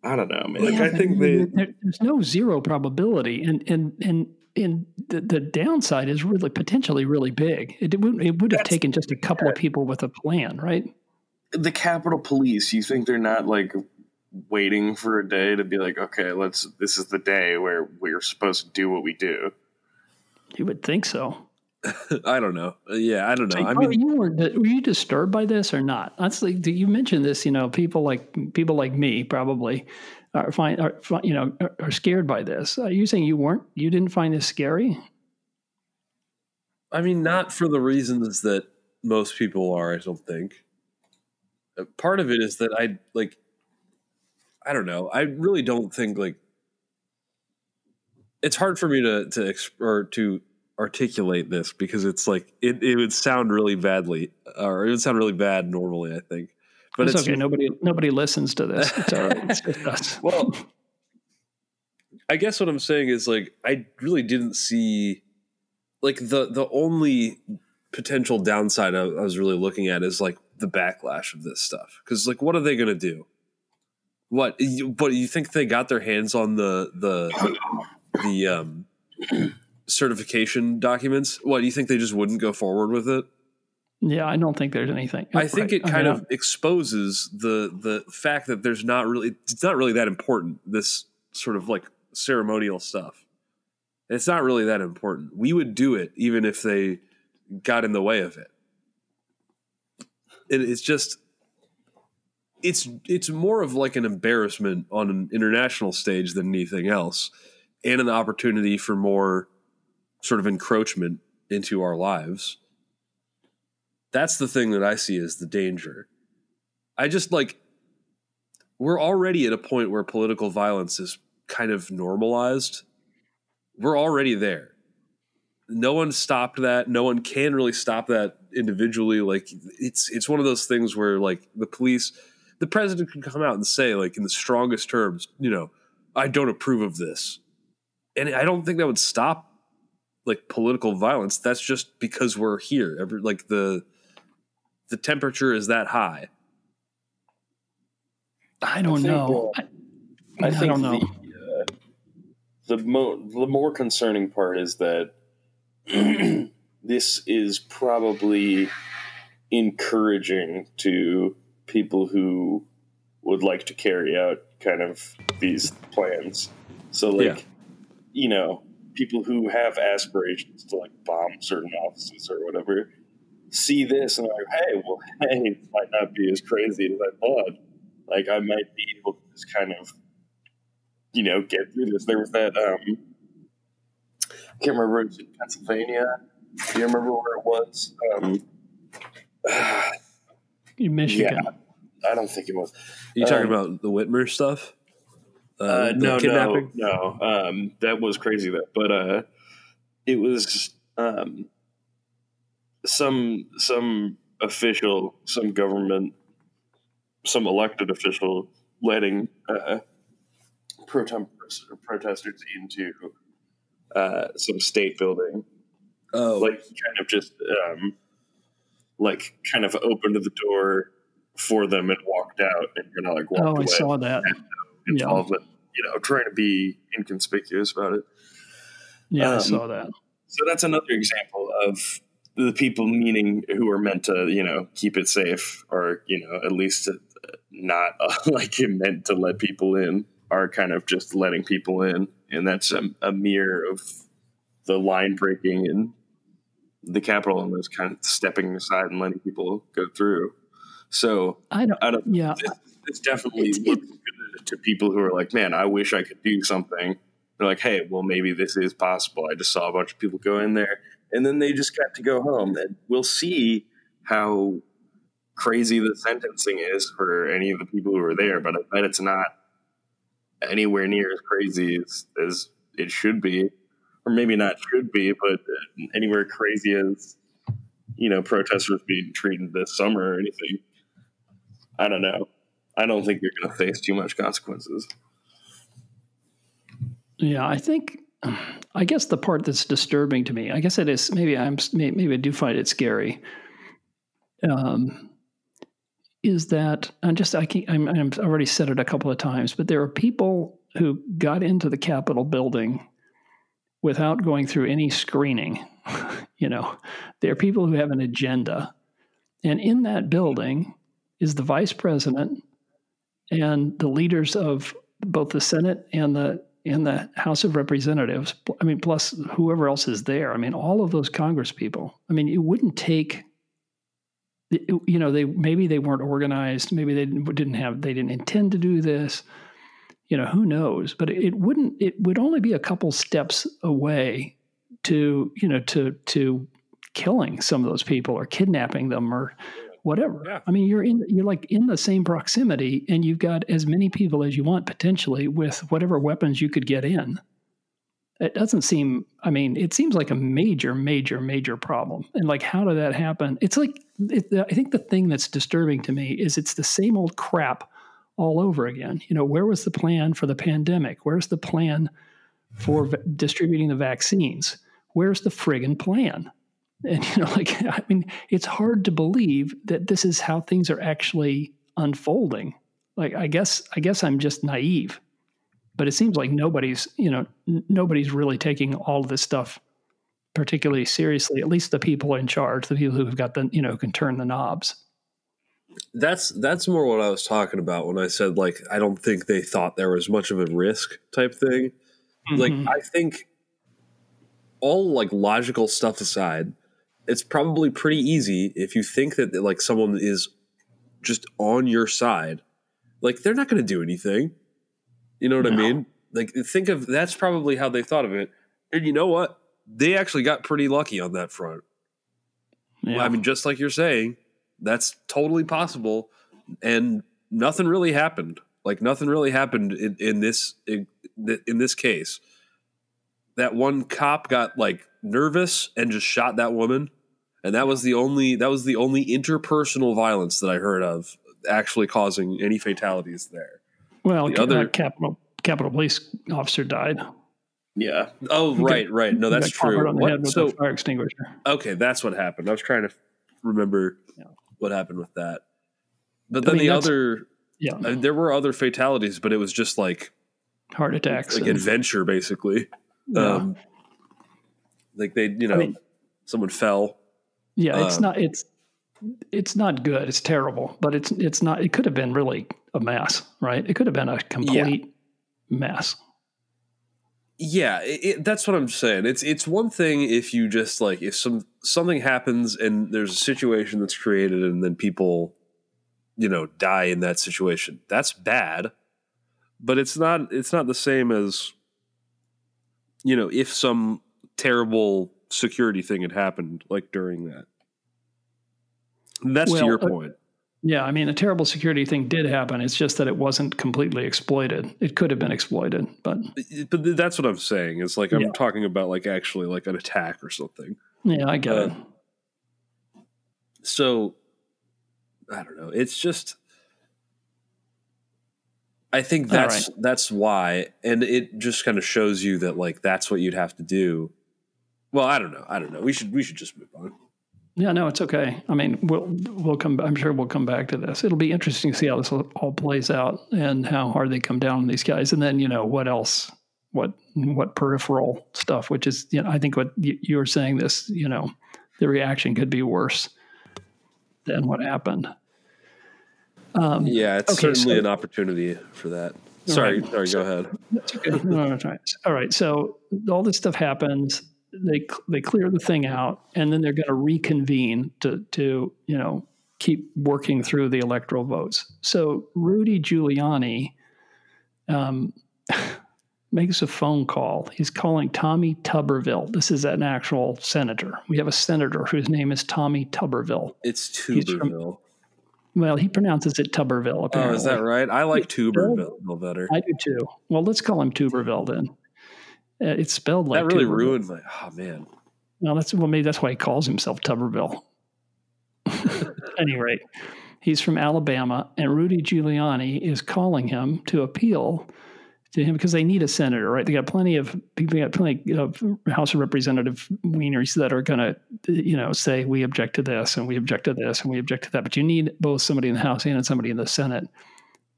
I don't know, man. Like I think they there's no zero probability, and and and and the, the downside is really potentially really big. It would it would have taken just a couple of people with a plan, right? The Capitol Police. You think they're not like waiting for a day to be like, okay, let's. This is the day where we're supposed to do what we do. You would think so. I don't know. Uh, yeah, I don't know. I mean, you were were you disturbed by this or not? That's like you mention this. You know, people like people like me probably are find are you know are, are scared by this. Are you saying you weren't? You didn't find this scary? I mean, not for the reasons that most people are. I don't think. Uh, part of it is that I like. I don't know. I really don't think like. It's hard for me to to exp- or to articulate this because it's like it, it would sound really badly or it would sound really bad normally i think. But it's, it's okay. Nobody nobody listens to this. It's all right. It's well i guess what i'm saying is like i really didn't see like the the only potential downside I, I was really looking at is like the backlash of this stuff. Because like what are they going to do? What but you think they got their hands on the the the um certification documents, what do you think they just wouldn't go forward with it? Yeah, I don't think there's anything. I think right. it kind of exposes the the fact that there's not really it's not really that important this sort of like ceremonial stuff. It's not really that important. We would do it even if they got in the way of it. And it's just it's it's more of like an embarrassment on an international stage than anything else and an opportunity for more sort of encroachment into our lives. That's the thing that I see as the danger. I just like, we're already at a point where political violence is kind of normalized. We're already there. No one stopped that. No one can really stop that individually. Like it's it's one of those things where like the police, the president can come out and say like in the strongest terms, you know, I don't approve of this, and I don't think that would stop like political violence. That's just because we're here. Every like the the temperature is that high. I don't I think, know. Uh, I, I, think don't know. The, uh, the, mo- the more concerning part is that this is probably encouraging to people who would like to carry out kind of these plans. So, like, yeah. you know, people who have aspirations to like bomb certain offices or whatever see this and are like, hey, well, hey, it might not be as crazy as I thought. Like, I might be able to just kind of, you know, get through this. There was that, um, I can't remember, it was in Pennsylvania. Do you remember where it was? Um, in Michigan. Yeah, I don't think it was. Are you talking um, about the Whitmer stuff? Uh, uh, no, no, no. Um, that was crazy. That, but uh, it was um, some some official, some government, some elected official letting uh, protesters into uh, some state building. Oh, like kind of just um, like kind of opened the door for them and walked out and kind of like walked Oh, away. I saw that. And Yeah. them, you know, trying to be inconspicuous about it. Yeah, I Um, saw that. So that's another example of the people meaning who are meant to, you know, keep it safe or, you know, at least uh, not uh, like meant to let people in are kind of just letting people in. And that's a, a mirror of the line breaking and the Capitol and those kind of stepping aside and letting people go through. So I don't, I don't yeah. it's, it's definitely looks good to people who are like, man, I wish I could do something. They're like, hey, well, maybe this is possible. I just saw a bunch of people go in there, and then they just got to go home. And we'll see how crazy the sentencing is for any of the people who are there. But I bet it's not anywhere near as crazy as, as it should be, or maybe not should be, but anywhere crazy as you know protesters being treated this summer or anything. I don't know. I don't think you're going to face too much consequences. Yeah, I think, I guess the part that's disturbing to me, I guess it is, maybe I'm, maybe I do find it scary, um, is that, I'm just, I can't, I'm, I'm already said it a couple of times, but there are people who got into the Capitol building without going through any screening. you know, there are people who have an agenda. And in that building is the vice president and the leaders of both the Senate and the in the House of Representatives. I mean, plus whoever else is there. I mean, all of those Congress people. I mean, it wouldn't take. You know, they maybe they weren't organized. Maybe they didn't have. They didn't intend to do this. You know, who knows? But it wouldn't. It would only be a couple steps away to you know to to killing some of those people or kidnapping them or whatever. Yeah. I mean, you're in you're like in the same proximity, and you've got as many people as you want potentially with whatever weapons you could get in. It doesn't seem. I mean, it seems like a major, major, major problem. And like, how did that happen? It's like it, I think the thing that's disturbing to me is it's the same old crap all over again. You know, where was the plan for the pandemic? Where's the plan for v- distributing the vaccines? Where's the friggin' plan? And you know, like I mean, it's hard to believe that this is how things are actually unfolding. Like I guess I guess I'm just naive, but it seems like nobody's you know n- nobody's really taking all this stuff particularly seriously. At least the people in charge, the people who've got the you know can turn the knobs. That's that's more what I was talking about when I said like I don't think they thought there was much of a risk type thing. Like Mhm. I think all like logical stuff aside, it's probably pretty easy if you think that like someone is just on your side. Like they're not going to do anything. You know what I mean? Like think of that's probably how they thought of it. And you know what? They actually got pretty lucky on that front. Yeah. I mean, just like you're saying, that's totally possible, and nothing really happened. Like nothing really happened in, in this in, in this case. That one cop got like nervous and just shot that woman, and that was the only that was the only interpersonal violence that I heard of actually causing any fatalities there. Well, The other- uh, Capitol Capitol Police officer died. Yeah. Oh, He right, got- right. No, that's true. On the What? head with So fire extinguisher. Okay, that's what happened. I was trying to remember what happened with that. But I then mean, the other, Yeah, uh, there were other fatalities, but it was just like heart attacks. like and- adventure, basically. Yeah. Um, like they, you know, mean- someone fell. Yeah, it's Um, not. It's it's not good. It's terrible, but it's it's not. It could have been really a mess, right? It could have been a complete mess. Yeah, it, it, that's what I'm saying. It's it's one thing if you just like if some something happens and there's a situation that's created and then people, you know, die in that situation. That's bad, but it's not it's not the same as, you know, if some terrible security thing had happened like during that. And that's to Well, your uh, point. Yeah, I mean, a terrible security thing did happen. It's just that it wasn't completely exploited. It could have been exploited, but But that's what I'm saying. It's like I'm Yeah. talking about like actually like an attack or something. yeah, I get Uh, it. so I don't know. It's just I think that's that's why and it just kind of shows you that like that's what you'd have to do. Well, I don't know. I don't know. We should we should just move on. Yeah, no, it's okay. I mean, we'll we'll come. I'm sure we'll come back to this. It'll be interesting to see how this all plays out and how hard they come down on these guys, and then you know what else, what what peripheral stuff, which is you know I think what you, you were saying. This you know the reaction could be worse than what happened. Um, yeah, it's okay, certainly so, an opportunity for that. Sorry, right. sorry. So, go ahead. That's okay. No, all right. So all this stuff happens they they clear the thing out, and then they're going to reconvene to to you know keep working through the electoral votes. So Rudy Giuliani um, makes a phone call. He's calling Tommy Tuberville. This is an actual senator. We have a senator whose name is Tommy Tuberville. It's Tuberville. Well, he pronounces it Tuberville. Apparently. Oh, is that right? I like Tuberville better. I do too. Well, let's call him Tuberville then. Uh, it's spelled like that really Tuberville. ruined my. Oh man. Well, that's well, maybe that's why he calls himself Tuberville. any rate, he's from Alabama, and Rudy Giuliani is calling him to appeal to him because they need a senator, right? They got plenty of people, got plenty of House of Representative wieners that are going to, you know, say we object to this and we object to this and we object to that. But you need both somebody in the House and somebody in the Senate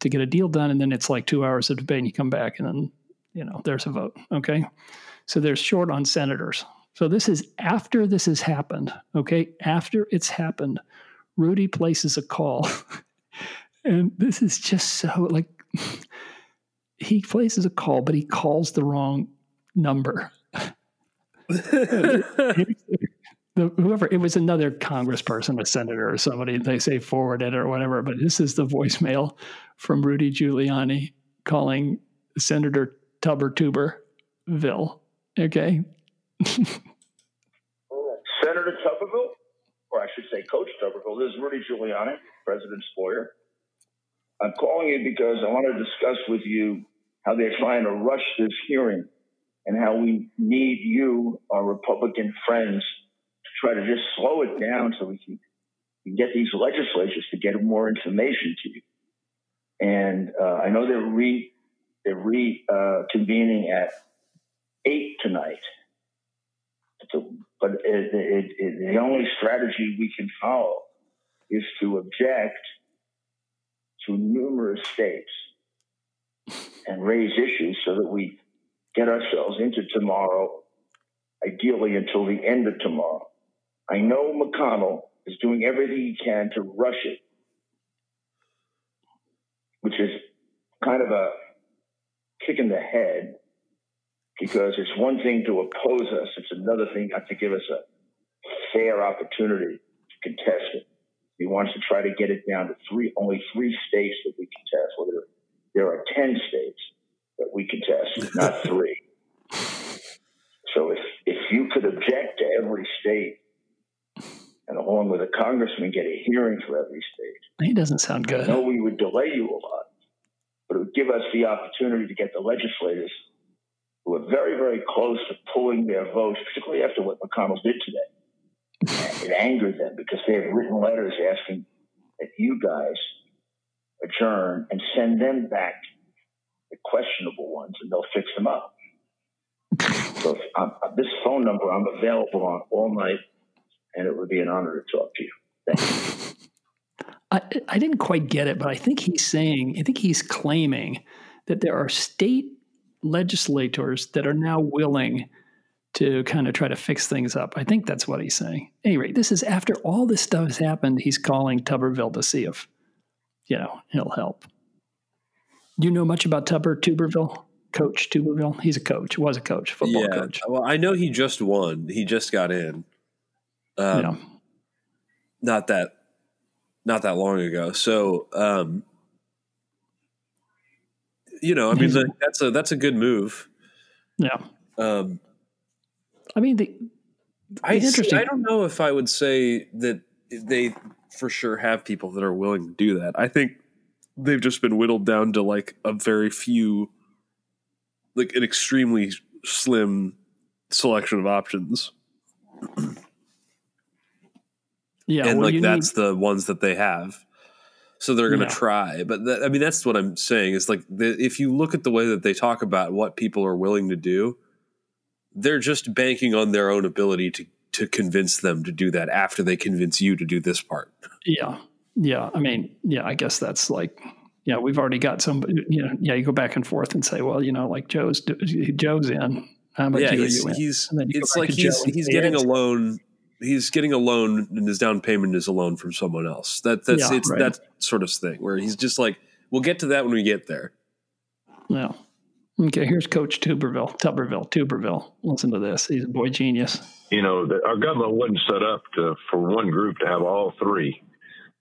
to get a deal done. And then it's like two hours of debate, and you come back, and then you know, there's a vote. Okay. So they're short on senators. So this is after this has happened. Okay. After it's happened, Rudy places a call. and this is just so like he places a call, but he calls the wrong number. the, whoever it was another congressperson, a senator or somebody, they say forwarded or whatever, but this is the voicemail from Rudy Giuliani calling Senator Tubber Tuberville. Okay. Senator Tuberville, or I should say Coach Tuberville, this is Rudy Giuliani, President's lawyer. I'm calling you because I want to discuss with you how they're trying to rush this hearing and how we need you, our Republican friends, to try to just slow it down so we can, we can get these legislatures to get more information to you. And uh, I know they're re they're reconvening uh, at eight tonight. but it, it, it, the only strategy we can follow is to object to numerous states and raise issues so that we get ourselves into tomorrow, ideally until the end of tomorrow. I know McConnell is doing everything he can to rush it, which is kind of a kick in the head because it's one thing to oppose us, it's another thing to give us a fair opportunity to contest it. He wants to try to get it down to three, only three states that we contest. Well, there, there are 10 states that we contest, not three. So if, if you could object to every state and along with a congressman get a hearing for every state. He doesn't sound good. I know we would delay you a lot but it would give us the opportunity to get the legislators who are very, very close to pulling their votes, particularly after what McConnell did today. It angered them because they have written letters asking that you guys adjourn and send them back the questionable ones and they'll fix them up. So uh, this phone number I'm available on all night, and it would be an honor to talk to you. Thank you. I, I didn't quite get it, but I think he's saying, I think he's claiming that there are state legislators that are now willing to kind of try to fix things up. I think that's what he's saying. Anyway, this is after all this stuff has happened, he's calling Tuberville to see if, you know, he'll help. Do you know much about Tupper Tuberville? Coach Tuberville? He's a coach, was a coach, football yeah, coach. Well, I know he just won. He just got in. Um, yeah. Not that not that long ago. So, um, you know, I mean, that's a that's a good move. Yeah. Um, I mean, the, I interesting. I don't know if I would say that they for sure have people that are willing to do that. I think they've just been whittled down to like a very few, like an extremely slim selection of options. Yeah, and well, like that's need... the ones that they have. So they're going to yeah. try, but that, I mean that's what I'm saying is like the, if you look at the way that they talk about what people are willing to do, they're just banking on their own ability to to convince them to do that after they convince you to do this part. Yeah. Yeah. I mean, yeah, I guess that's like, yeah, we've already got some, you know, yeah, you go back and forth and say, well, you know, like Joe's, Joe's in. How much yeah, are he's, you in? he's And then you it's like he's he's getting a loan. He's getting a loan, and his down payment is a loan from someone else. That that's Yeah, it's right. that sort of thing where he's just like, we'll get to that when we get there. Yeah. Okay, here's Coach Tuberville, Tuberville, Tuberville. Listen to this. He's a boy genius. you know, that our government wasn't set up to for one group to have all three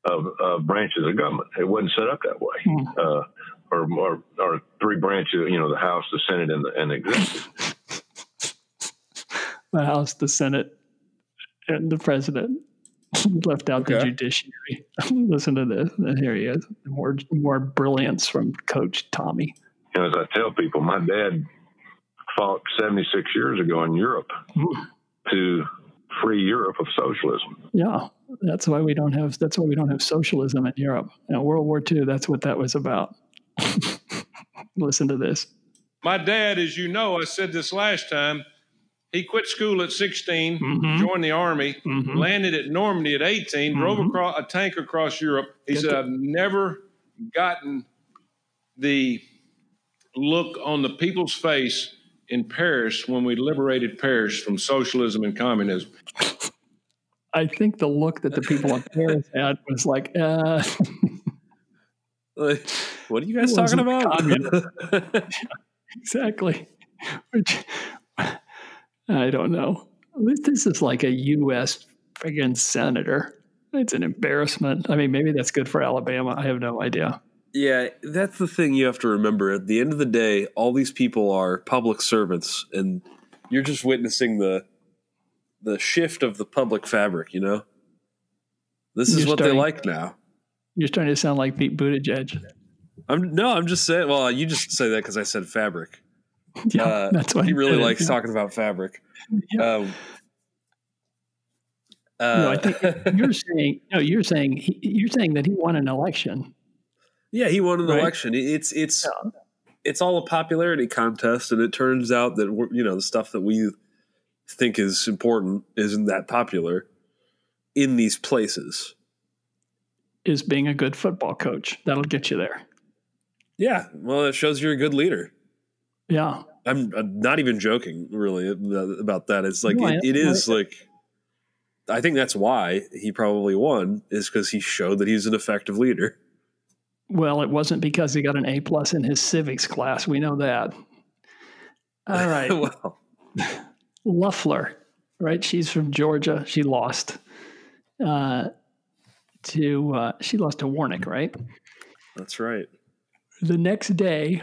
of, of branches of government. It wasn't set up that way. Hmm. Uh, or, or, or three branches, you know, the House, the Senate, and the, and the executive. The House, the Senate, and the President. Left out the judiciary. Listen to this. And here he is. More more brilliance from Coach Tommy. You know, as I tell people, my dad fought 76 years ago in Europe to free Europe of socialism. Yeah, that's why we don't have that's why we don't have socialism in Europe. You know, World War II, that's what that was about. Listen to this. My dad, as you know, I said this last time, he quit school at 16, mm-hmm. joined the army, mm-hmm. landed at Normandy at 18, drove mm-hmm. across a tank across Europe. He said, I've never gotten the look on the people's face in Paris when we liberated Paris from socialism and communism. I think the look that the people in Paris had was like, uh, Like, what are you guys talking about? exactly. Which I don't know. This is like a U.S. friggin' senator. It's an embarrassment. I mean, maybe that's good for Alabama. I have no idea. Yeah, that's the thing you have to remember. At the end of the day, all these people are public servants, and you're just witnessing the the shift of the public fabric. You know, this is You're what starting- they like now. You're starting to sound like Pete Buttigieg. I'm no, I'm just saying. Well, you just say that because I said fabric. Yeah, Uh, that's why he really likes talking about fabric. Um, no, I uh, think you're saying no. You're saying he, you're saying that he won an election. Yeah, he won an Right. election. It's it's it's all a popularity contest, and it turns out that we're, you know the stuff that we think is important isn't that popular in these places. Is being a good football coach that'll get you there. Yeah, well, it shows you're a good leader. Yeah, I'm, I'm not even joking, really, about that. It's like No, I- it, it is I- like. I think that's why he probably won is because he showed that he's an effective leader. Well, it wasn't because he got an A plus in his civics class. We know that. All right. well, Loeffler, right? She's from Georgia. She lost uh, to uh, she lost to Warnock, right? that's right. The next day,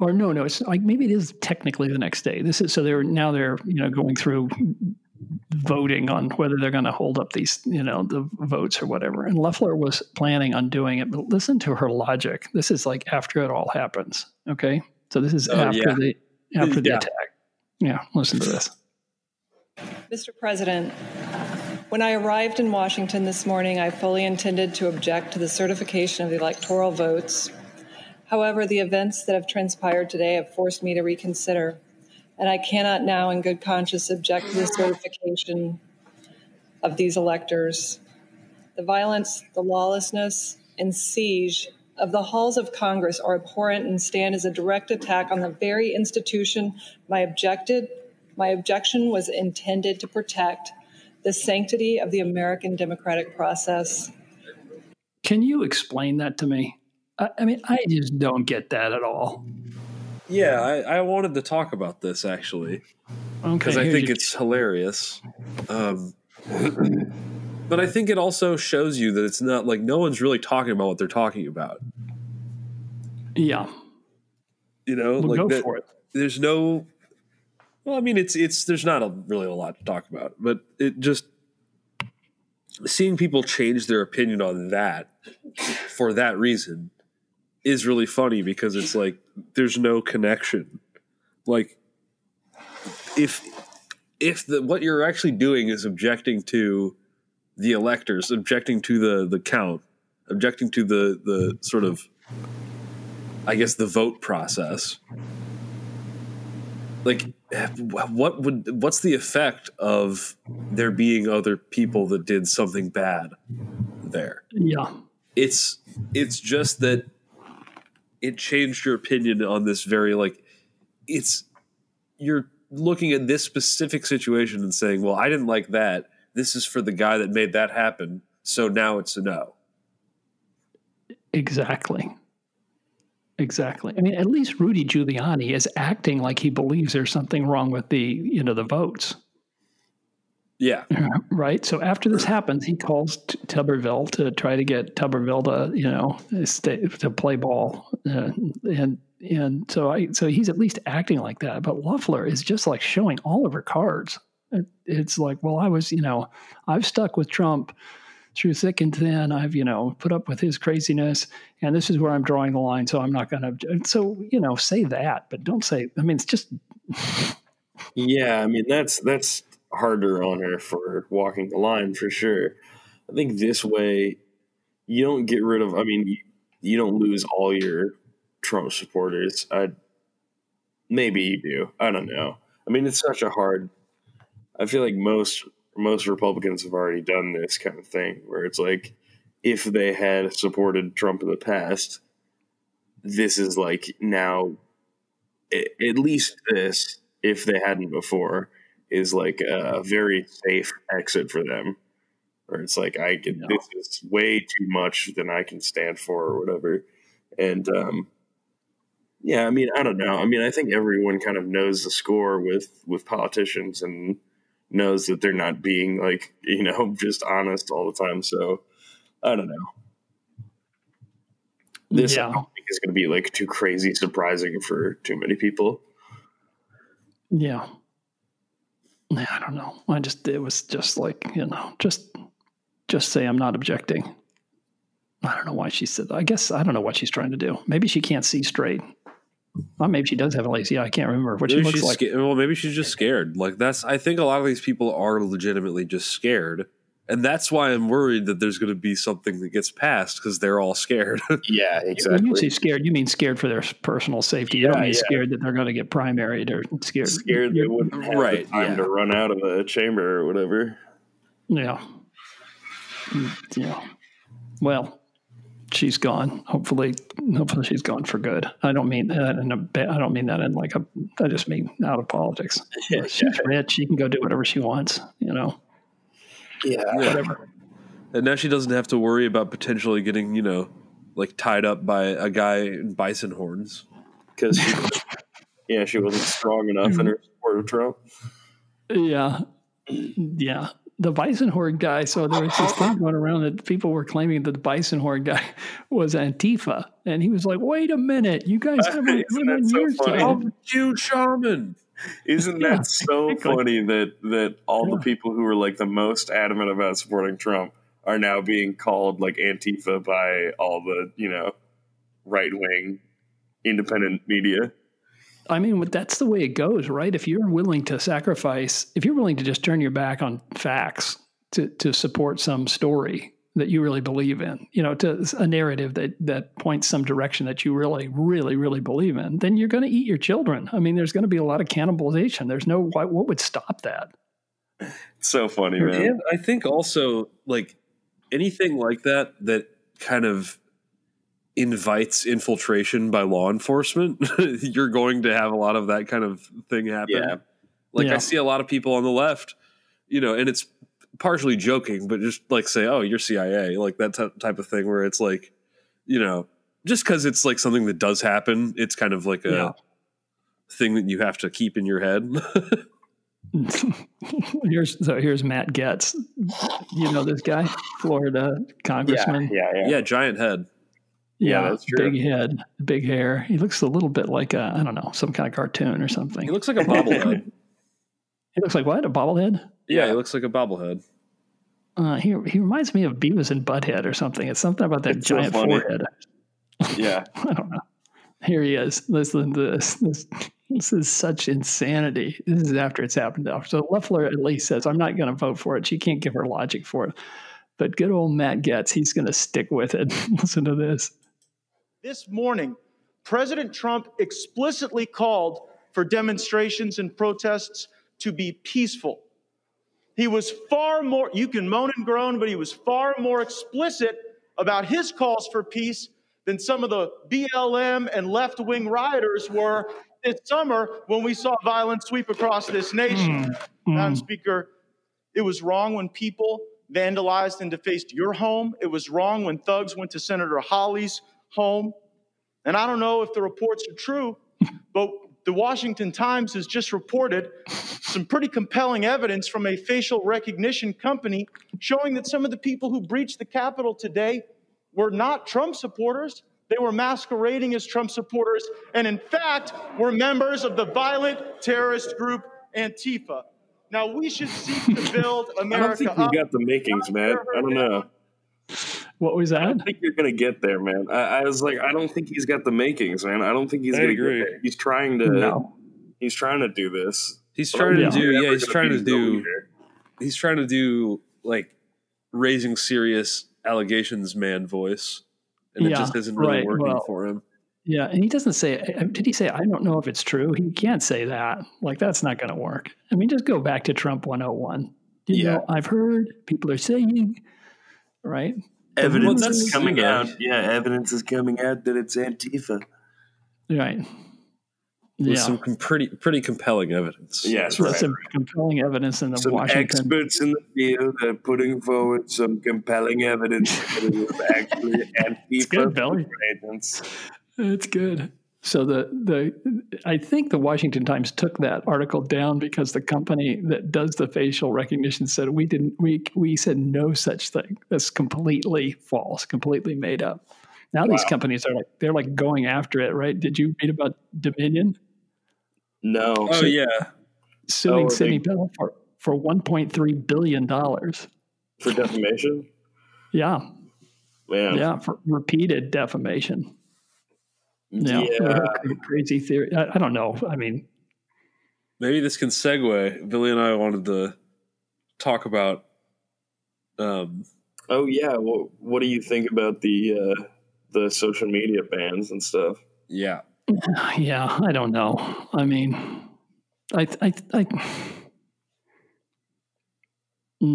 or no, no, it's like maybe it is technically the next day. This is so they're now they're you know going through voting on whether they're going to hold up these you know the votes or whatever. And Loeffler was planning on doing it, but listen to her logic. This is like after it all happens. Okay, so this is Oh, after yeah. the after the Yeah. attack. Yeah, listen to this. Mr. President, when I arrived in Washington this morning, I fully intended to object to the certification of the electoral votes. However, the events that have transpired today have forced me to reconsider, and I cannot now, in good conscience, object to the certification of these electors. The violence, the lawlessness, and siege of the halls of Congress are abhorrent and stand as a direct attack on the very institution my objected my objection was intended to protect the sanctity of the American democratic process. Can you explain that to me? I, I mean, I just don't get that at all. Yeah, I, I wanted to talk about this actually Okay, because I think your- it's hilarious. Um, but I think it also shows you that it's not like no one's really talking about what they're talking about. Yeah, You know, Well, like go that- for it. There's no. Well, I mean, it's it's there's not a, really a lot to talk about, but it just seeing people change their opinion on that for that reason is really funny because it's like there's no connection. Like if if the what you're actually doing is objecting to the electors, objecting to the the count, objecting to the the sort of I guess the vote process. like what would what's the effect of there being other people that did something bad there? Yeah. It's it's just that it changed your opinion on this very like it's you're looking at this specific situation and saying, "Well, I didn't like that. This is for the guy that made that happen." So now it's a no. Exactly. Exactly. I mean, at least Rudy Giuliani is acting like he believes there's something wrong with the, you know, the votes. Yeah. Right. So after this happens, he calls T- Tuberville to try to get Tuberville to, you know, stay, to play ball, and and so I so he's at least acting like that. But Loeffler is just like showing all of her cards. It's like, well, I was, you know, I've stuck with Trump through thick and thin. I've, you know, put up with his craziness, and this is where I'm drawing the line. So I'm not going to. So you know, say that, but don't say. I mean, it's just. yeah, I mean that's that's harder on her for walking the line for sure. I think this way, you don't get rid of. I mean, you, don't lose all your Trump supporters. I maybe you do. I don't know. I mean, it's such a hard. I feel like most most Republicans have already done this kind of thing where it's like if they had supported Trump in the past, this is like now at least this if they hadn't before is like a very safe exit for them where it's like I get no. this is way too much than I can stand for or whatever. And um yeah, I mean, I don't know. I mean, I think everyone kind of knows the score with with politicians and knows that they're not being like you know just honest all the time. So I don't know. This yeah. I don't think is going to be like too crazy surprising for too many people. Yeah. Yeah, I don't know. I just it was just like you know just just say I'm not objecting. I don't know why she said. That. I guess I don't know what she's trying to do. Maybe she can't see straight. Well, maybe she does have a lazy eye. I can't remember what maybe she looks like. Sca- well, maybe she's just scared. Like that's. I think a lot of these people are legitimately just scared, and that's why I'm worried that there's going to be something that gets passed because they're all scared. yeah, exactly. When you say scared, you mean scared for their personal safety. You don't mean yeah. scared that they're going to get primaried or scared. Scared they wouldn't have right, the time yeah. to run out of a chamber or whatever. Yeah. Yeah. Well, she's gone. Hopefully, hopefully she's gone for good. I don't mean that in a. I don't mean that in like a. I just mean out of politics. Yeah, she's rich. She can go do whatever she wants. You know. Yeah. Whatever. And now she doesn't have to worry about potentially getting you know, like tied up by a guy in bison horns because yeah, she wasn't strong enough in mm-hmm. her support of Trump. Yeah. Yeah the bison horn guy. So there was this thing going around that people were claiming that the bison horn guy was Antifa, and he was like, "Wait a minute, you guys haven't been so funny? I'm Jew shaman." Isn't that yeah, so exactly. funny that that all yeah. the people who were like the most adamant about supporting Trump are now being called like Antifa by all the you know right wing independent media? I mean, that's the way it goes, right? If you're willing to sacrifice, if you're willing to just turn your back on facts to, to support some story that you really believe in, you know, to a narrative that that points some direction that you really, really, really believe in, then you're going to eat your children. I mean, there's going to be a lot of cannibalization. There's no what would stop that. It's so funny, man. And I think also like anything like that that kind of invites infiltration by law enforcement, you're going to have a lot of that kind of thing happen. Yeah. Like Yeah. I see a lot of people on the left, you know, and it's partially joking, but just like say, "Oh, you're CIA," like that t- type of thing, where it's like, you know, just because it's like something that does happen, it's kind of like a Yeah. thing that you have to keep in your head. here's so here's Matt Gaetz. You know this guy, Florida congressman. Yeah, yeah, yeah, giant head. Yeah, that's true. big head, big hair. He looks a little bit like a I don't know some kind of cartoon or something. He looks like a bobblehead. He looks like what? A bobblehead? yeah, he looks like a bobblehead. Uh, he he reminds me of Beavis and Butthead or something. It's something about that It's giant funny. forehead. Yeah. I don't know. Here he is. Listen to this. This this is such insanity. This is after it's happened. So Loeffler at least says, "I'm not going to vote for it." She can't give her logic for it. But good old Matt Gaetz, he's going to stick with it. Listen to this. This morning, President Trump explicitly called for demonstrations and protests to be peaceful. He was far more, you can moan and groan, but he was far more explicit about his calls for peace than some of the BLM and left wing rioters were this summer when we saw violence sweep across this nation. Mm. Madam Mm. Speaker, it was wrong when people vandalized and defaced your home. It was wrong when thugs went to Senator Hawley's home. And I don't know if the reports are true, but the Washington Times has just reported some pretty compelling evidence from a facial recognition company showing that some of the people who breached the Capitol today were not Trump supporters. They were masquerading as Trump supporters, and in fact, were members of the violent terrorist group Antifa. Now, we should seek to build America. I don't think you up. got the makings, man. I don't know. What was that? I don't think you're gonna get there, man. I, I was like, I don't think he's got the makings, man. I don't think he's I gonna agree. get there. He's trying to. No. He's trying to do this. He's But trying to do yeah, he's trying to do leader. he's trying to do like raising serious allegations man voice. And it just isn't really right, working well, for him. Yeah, and he doesn't say. uh, Did he say? I don't know if it's true. He can't say that. Like that's not going to work. I mean, just go back to Trump 101. You Yeah. know, I've heard people are saying, right? Evidence rumors- is coming out. Yeah, evidence is coming out that it's Antifa. Right. With Yeah. some com- pretty pretty compelling evidence. Yes, There's right. some compelling evidence in the Some Washington. experts in the field are putting forward some compelling evidence that it was actually Antifa good, Billy. agents. It's good. So the the I think the Washington Times took that article down because the company that does the facial recognition said we didn't we we said no such thing. That's completely false, completely made up. Now these companies are like they're like going after it, right? Did you read about Dominion No. Oh yeah. suing Oh, are Sidney they- Powell for for 1.3 billion dollars? For defamation? Yeah, Man. yeah, for repeated defamation. Yeah, Yeah. crazy theory. I, I don't know. I mean, Maybe this can segue. Billy and I wanted to talk about um Oh yeah. Well, what do you think about the uh, the social media bans and stuff? yeah. Yeah, I don't know. I mean, I, I, I,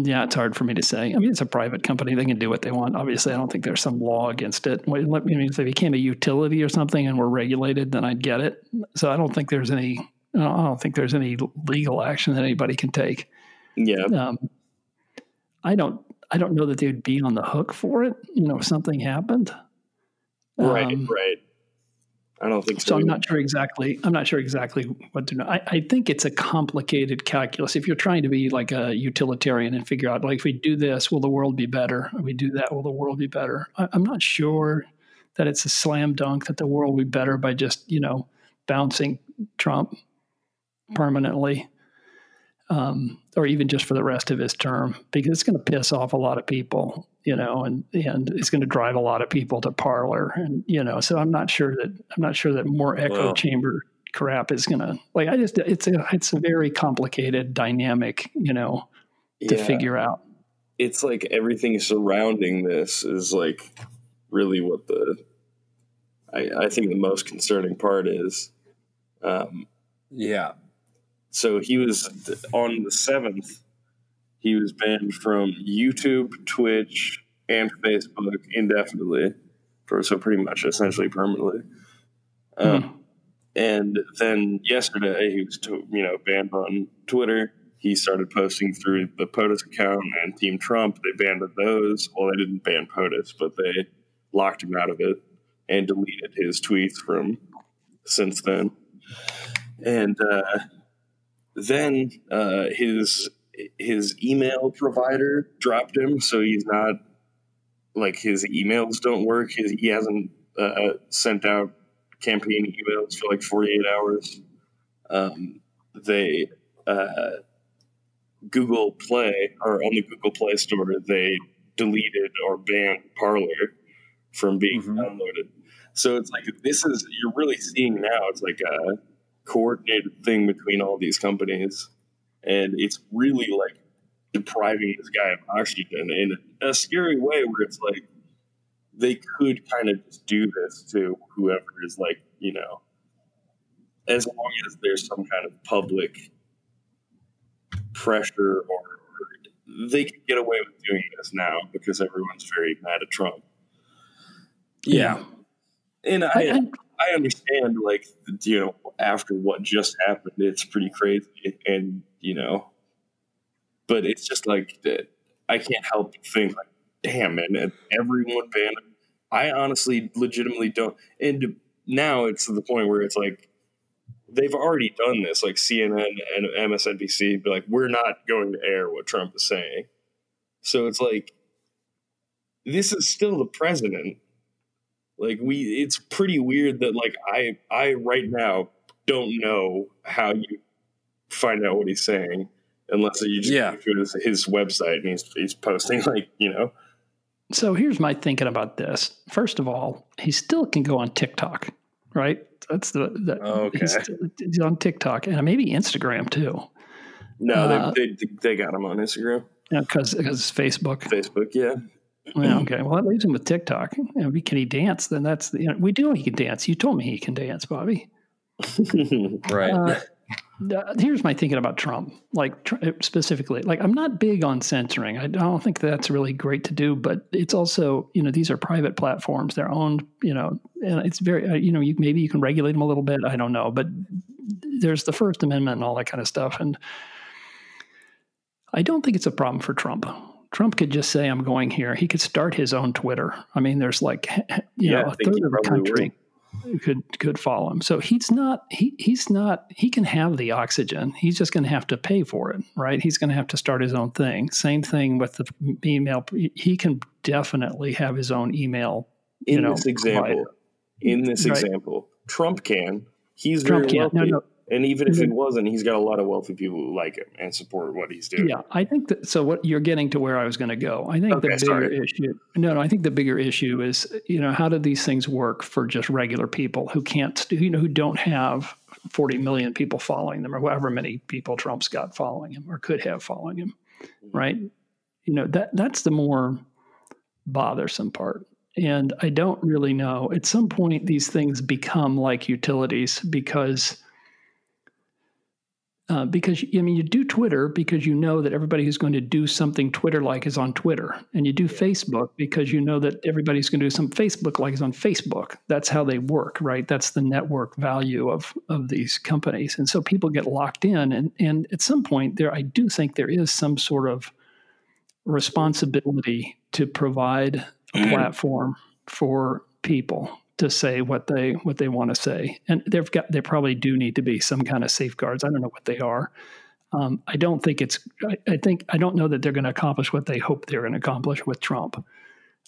yeah, it's hard for me to say. I mean, it's a private company; they can do what they want. Obviously, I don't think there's some law against it. Wait, let me- I mean, if they became a utility or something and were regulated, then I'd get it. So I don't think there's any. I don't think there's any legal action that anybody can take. Yeah. Um, I don't. I don't know that they would be on the hook for it. You know, if something happened. Right. Um, right. I don't think so. so I'm not sure exactly. I'm not sure exactly what to know. I, I think it's a complicated calculus. If you're trying to be like a utilitarian and figure out, like, if we do this, will the world be better? If we do that, will the world be better? I, I'm not sure that it's a slam dunk that the world will be better by just you know bouncing Trump permanently, um, or even just for the rest of his term, because it's going to piss off a lot of people, you know, and and it's going to drive a lot of people to Parler, and you know, so I'm not sure that I'm not sure that more echo Well- chamber crap is going to like. I just it's a it's a very complicated dynamic, you know, to Yeah. figure out. It's like everything surrounding this is like really what the I, I think the most concerning part is. Um, Yeah. So he was on the seventh. He was banned from YouTube, Twitch, and Facebook indefinitely, for so pretty much essentially permanently. Um, And then yesterday, he was to, you know banned on Twitter. He started posting through the POTUS account and Team Trump. They banned those. Well, they didn't ban POTUS, but they locked him out of it and deleted his tweets from since then. And uh, then uh, his his email provider dropped him, so he's not like his emails don't work. His, he hasn't uh, sent out campaign emails for like 48 hours. Um, they uh, Google Play or on the Google Play Store they deleted or banned Parler from being downloaded. So it's like this is you're really seeing now. It's like a coordinated thing between all these companies, and it's really like depriving this guy of oxygen in a scary way. Where it's like they could kind of just do this to whoever is like you know as long as there's some kind of public pressure or they can get away with doing this now because everyone's very mad at Trump. Yeah. And I, I understand, like, you know, after what just happened, it's pretty crazy. And, you know, but it's just like, that I can't help but think, like, damn, man, everyone banned. I honestly, legitimately don't. And now it's to the point where it's like, they've already done this, like CNN and MSNBC, be like, we're not going to air what Trump is saying. So it's like, this is still the president. Like we, it's pretty weird that like I, I right now don't know how you find out what he's saying unless you just Yeah. go to his, his website and he's he's posting like you know. So here's my thinking about this. First of all, he still can go on TikTok, right? That's the, the Okay. he's, he's on TikTok and maybe Instagram too. No, Uh, they, they they got him on Instagram, because because Facebook. Facebook, yeah. Yeah, okay. Well, that leaves him with TikTok. You know, can he dance? Then that's you know, we do he can dance. You told me he can dance, Bobby. right. Uh, uh, here's my thinking about Trump, like tr- specifically. Like, I'm not big on censoring. I don't think that's really great to do, but it's also, you know, these are private platforms. They're owned, you know, and it's very, uh, you know, you maybe you can regulate them a little bit. I don't know, but there's the First Amendment and all that kind of stuff, and I don't think it's a problem for Trump. Trump could just say, "I'm going here." He could start his own Twitter. I mean, there's like, you Yeah, know, a third of the country could could follow him. So he's not he he's not he can have the oxygen. He's just going to have to pay for it, right? He's going to have to start his own thing. Same thing with the email. He can definitely have his own email. In you know, this example, provider. in this Right. example, Trump can. He's Trump very can. wealthy, No, no. And even if he Mhm. wasn't, he's got a lot of wealthy people who like him and support what he's doing. Yeah, I think that. So what you're getting to where I was going to go. I think Okay, the bigger sorry. issue. No, no. I think the bigger issue is you know how do these things work for just regular people who can't you know who don't have 40 million people following them or however many people Trump's got following him or could have following him, right? You know that that's the more bothersome part. And I don't really know. At some point, these things become like utilities because uh, because I mean, you do Twitter because you know that everybody who's going to do something Twitter-like is on Twitter, and you do Facebook because you know that everybody's going to do some Facebook-like is on Facebook. That's how they work, right? That's the network value of of these companies, and so people get locked in, and and at some point there, I do think there is some sort of responsibility to provide a platform for people to say what they what they want to say. And they've got they probably do need to be some kind of safeguards. I don't know what they are. Um, i don't think it's I, I think i don't know that they're going to accomplish what they hope they're going to accomplish with trump.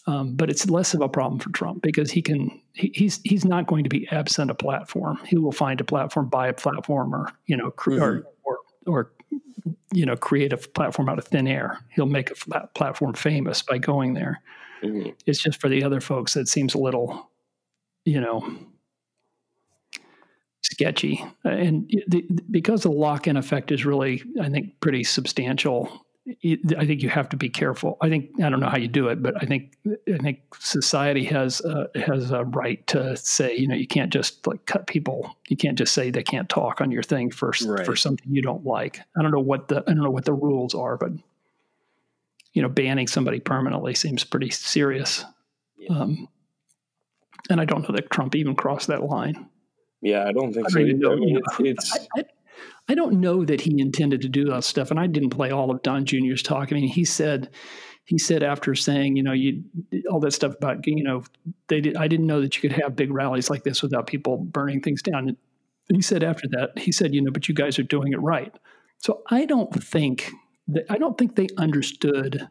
Um, but it's less of a problem for trump because he can he, he's he's not going to be absent a platform. He will find a platform buy a platform or you know cre- or, or or you know create a platform out of thin air. He'll make a flat platform famous by going there. It's just for the other folks that seems a little you know sketchy. And the, because the lock-in effect is really i think pretty substantial i think you have to be careful. I think i don't know how you do it but i think i think society has a, has a right to say you know you can't just like cut people. You can't just say they can't talk on your thing for Right. for something you don't like. I don't know what the i don't know what the rules are but you know banning somebody permanently seems pretty serious. Um, and i don't know that trump even crossed that line Yeah, I don't think I so. don't know, I mean, it's, it's I, I don't know that he intended to do that stuff, and I didn't play all of Don Jr.'s talk. I mean, he said he said after saying, you know, you all that stuff about, you know, they did, I didn't know that you could have big rallies like this without people burning things down. And he said after that, he said, you know, but you guys are doing it right. So I don't think that I don't think they understood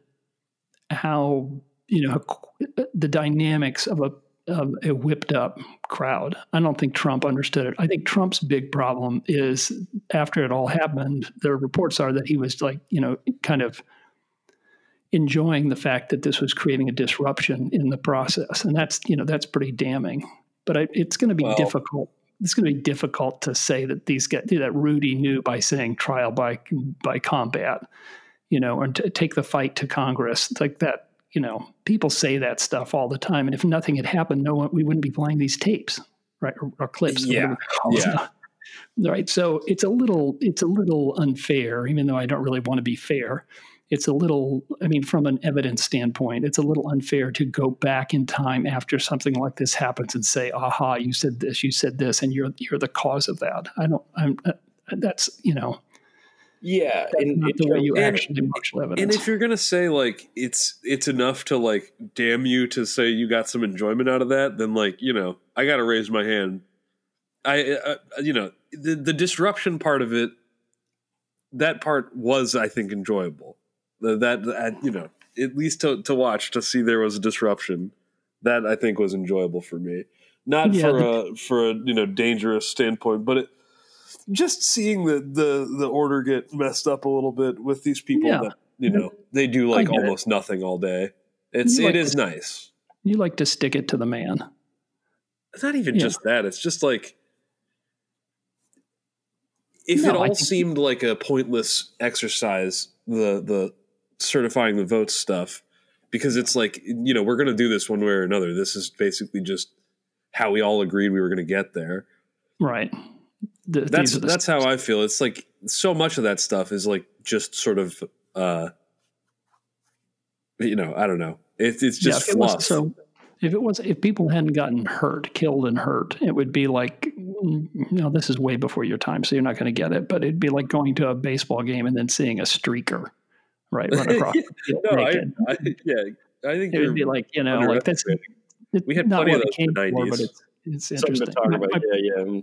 how you know uh, the dynamics of a of a whipped up crowd. I don't think Trump understood it. I think Trump's big problem is after it all happened, the reports are that he was like, you know, kind of enjoying the fact that this was creating a disruption in the process. And that's, you know, that's pretty damning. But I, it's going to be Well- difficult. It's going to be difficult to say that these get that Rudy knew by saying trial by by combat, you know, and to take the fight to Congress It's like that. You know, people say that stuff all the time, and if nothing had happened, no one we wouldn't be playing these tapes, right, or, or clips. Yeah, whatever yeah. Right. So it's a little it's a little unfair, even though I don't really want to be fair. It's a little I mean, from an evidence standpoint, it's a little unfair to go back in time after something like this happens and say, aha, you said this, you said this, and you're you're the cause of that. I don't I'm uh, that's you know yeah, that's and, not the way you and- actually evidence. And if you're gonna say like it's it's enough to like damn you to say you got some enjoyment out of that, then like you know I got to raise my hand. I uh, you know the the disruption part of it, that part was I think enjoyable. The- That, that you know at least to to watch to see there was a disruption, that I think was enjoyable for me. Not Yeah, for the- a for a you know dangerous standpoint, but it just seeing the the the order get messed up a little bit with these people Yeah. that you know they do like get it. almost nothing all day. It's You it like is to- nice. you like to stick it to the man. It's not even Yeah. just that. It's just like if No, it all seemed like a pointless exercise, the the certifying the votes stuff, because it's like you know we're going to do this one way or another. This is basically just how we all agreed we were going to get there. Right. The- that's these are the that's how I feel. It's like so much of that stuff is like just sort of uh you know, I don't know. It, it's just if it was- so if it was if people hadn't gotten hurt, killed and hurt, it would be like no, this is way before your time, so you're not going to get it. But it'd be like going to a baseball game and then seeing a streaker, right, run across. the field no, I. I, yeah, I think it would be like you know, like that's underestimating. it's We had plenty of it those in came the for, but 90s. it's it's Something to interesting. talk about. my- Yeah, yeah.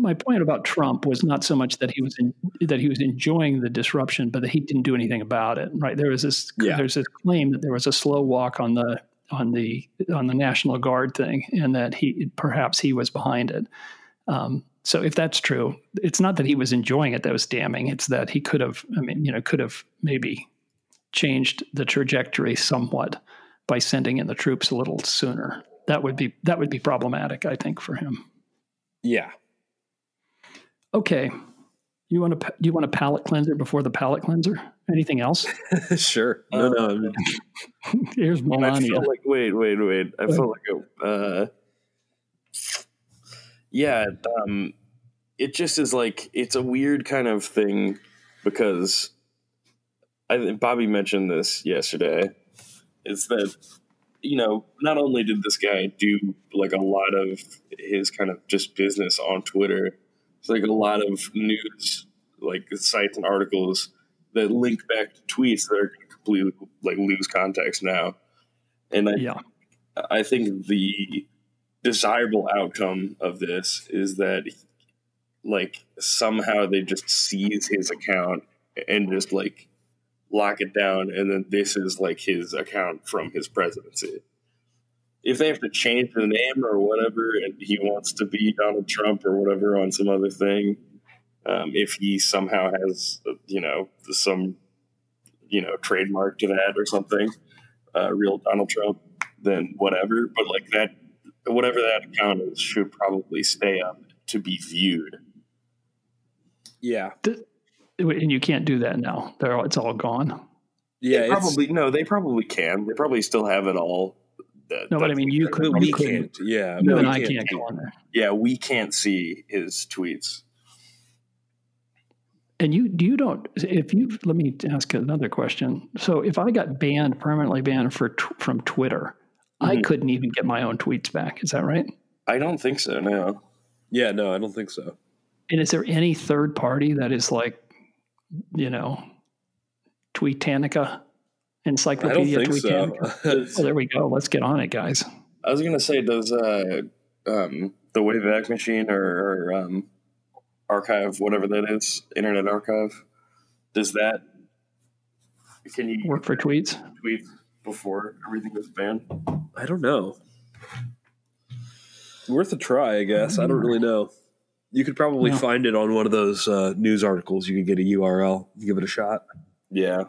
My point about Trump was not so much that he was in, that he was enjoying the disruption, but that he didn't do anything about it. Right? There was this Yeah. there's this claim that there was a slow walk on the on the on the National Guard thing, and that he perhaps he was behind it. Um, so if that's true, it's not that he was enjoying it that was damning. It's that he could have, I mean, you know, could have maybe changed the trajectory somewhat by sending in the troops a little sooner. That would be that would be problematic, I think, for him. Yeah. Okay. You want to Do you want a palate cleanser before the palate cleanser? Anything else? sure. No, no. I mean, Here's And I Melania. like wait, wait, wait. I Go felt like a uh, yeah. Um, it just is like it's a weird kind of thing because I think Bobby mentioned this yesterday. Is that you know not only did this guy do like a lot of his kind of just business on Twitter, it's like a lot of news like sites and articles that link back to tweets that are completely like lose context now. And I, yeah. I think the desirable outcome of this is that like somehow they just seize his account and just like lock it down and then this is like his account from his presidency if they have to change the name or whatever and he wants to be donald trump or whatever on some other thing um, if he somehow has uh, you know some you know trademark to that or something uh, real donald trump then whatever but like that whatever that account is should probably stay up to be viewed yeah. And you can't do that now. They're all, it's all gone. Yeah, They probably no. They probably can. They probably still have it all. That, No, but I mean, you could. we you could- can't. Yeah. You we and I can't can't go on there. Yeah, we can't see his tweets. And you, you don't. If you let me ask another question. So, if I got banned permanently banned for tw- from Twitter, I Mm-hmm. Mhm. couldn't even get my own tweets back. Is that right? I don't think so. No. Yeah, no, I don't think so. And is there any third party that is like, you know, Tweetanica, Encyclopedia think so. Oh, there we go. Let's get on it, guys. I was gonna say, does uh, um, the Wayback Machine or, or um, Archive, whatever that is, Internet Archive, does that? Can you Work for tweets? tweet before everything was banned? I don't know. Worth a try, I guess. I don't really know. You could probably No. find it on one of those uh, news articles. You could get a URL, give it a shot. Yeah.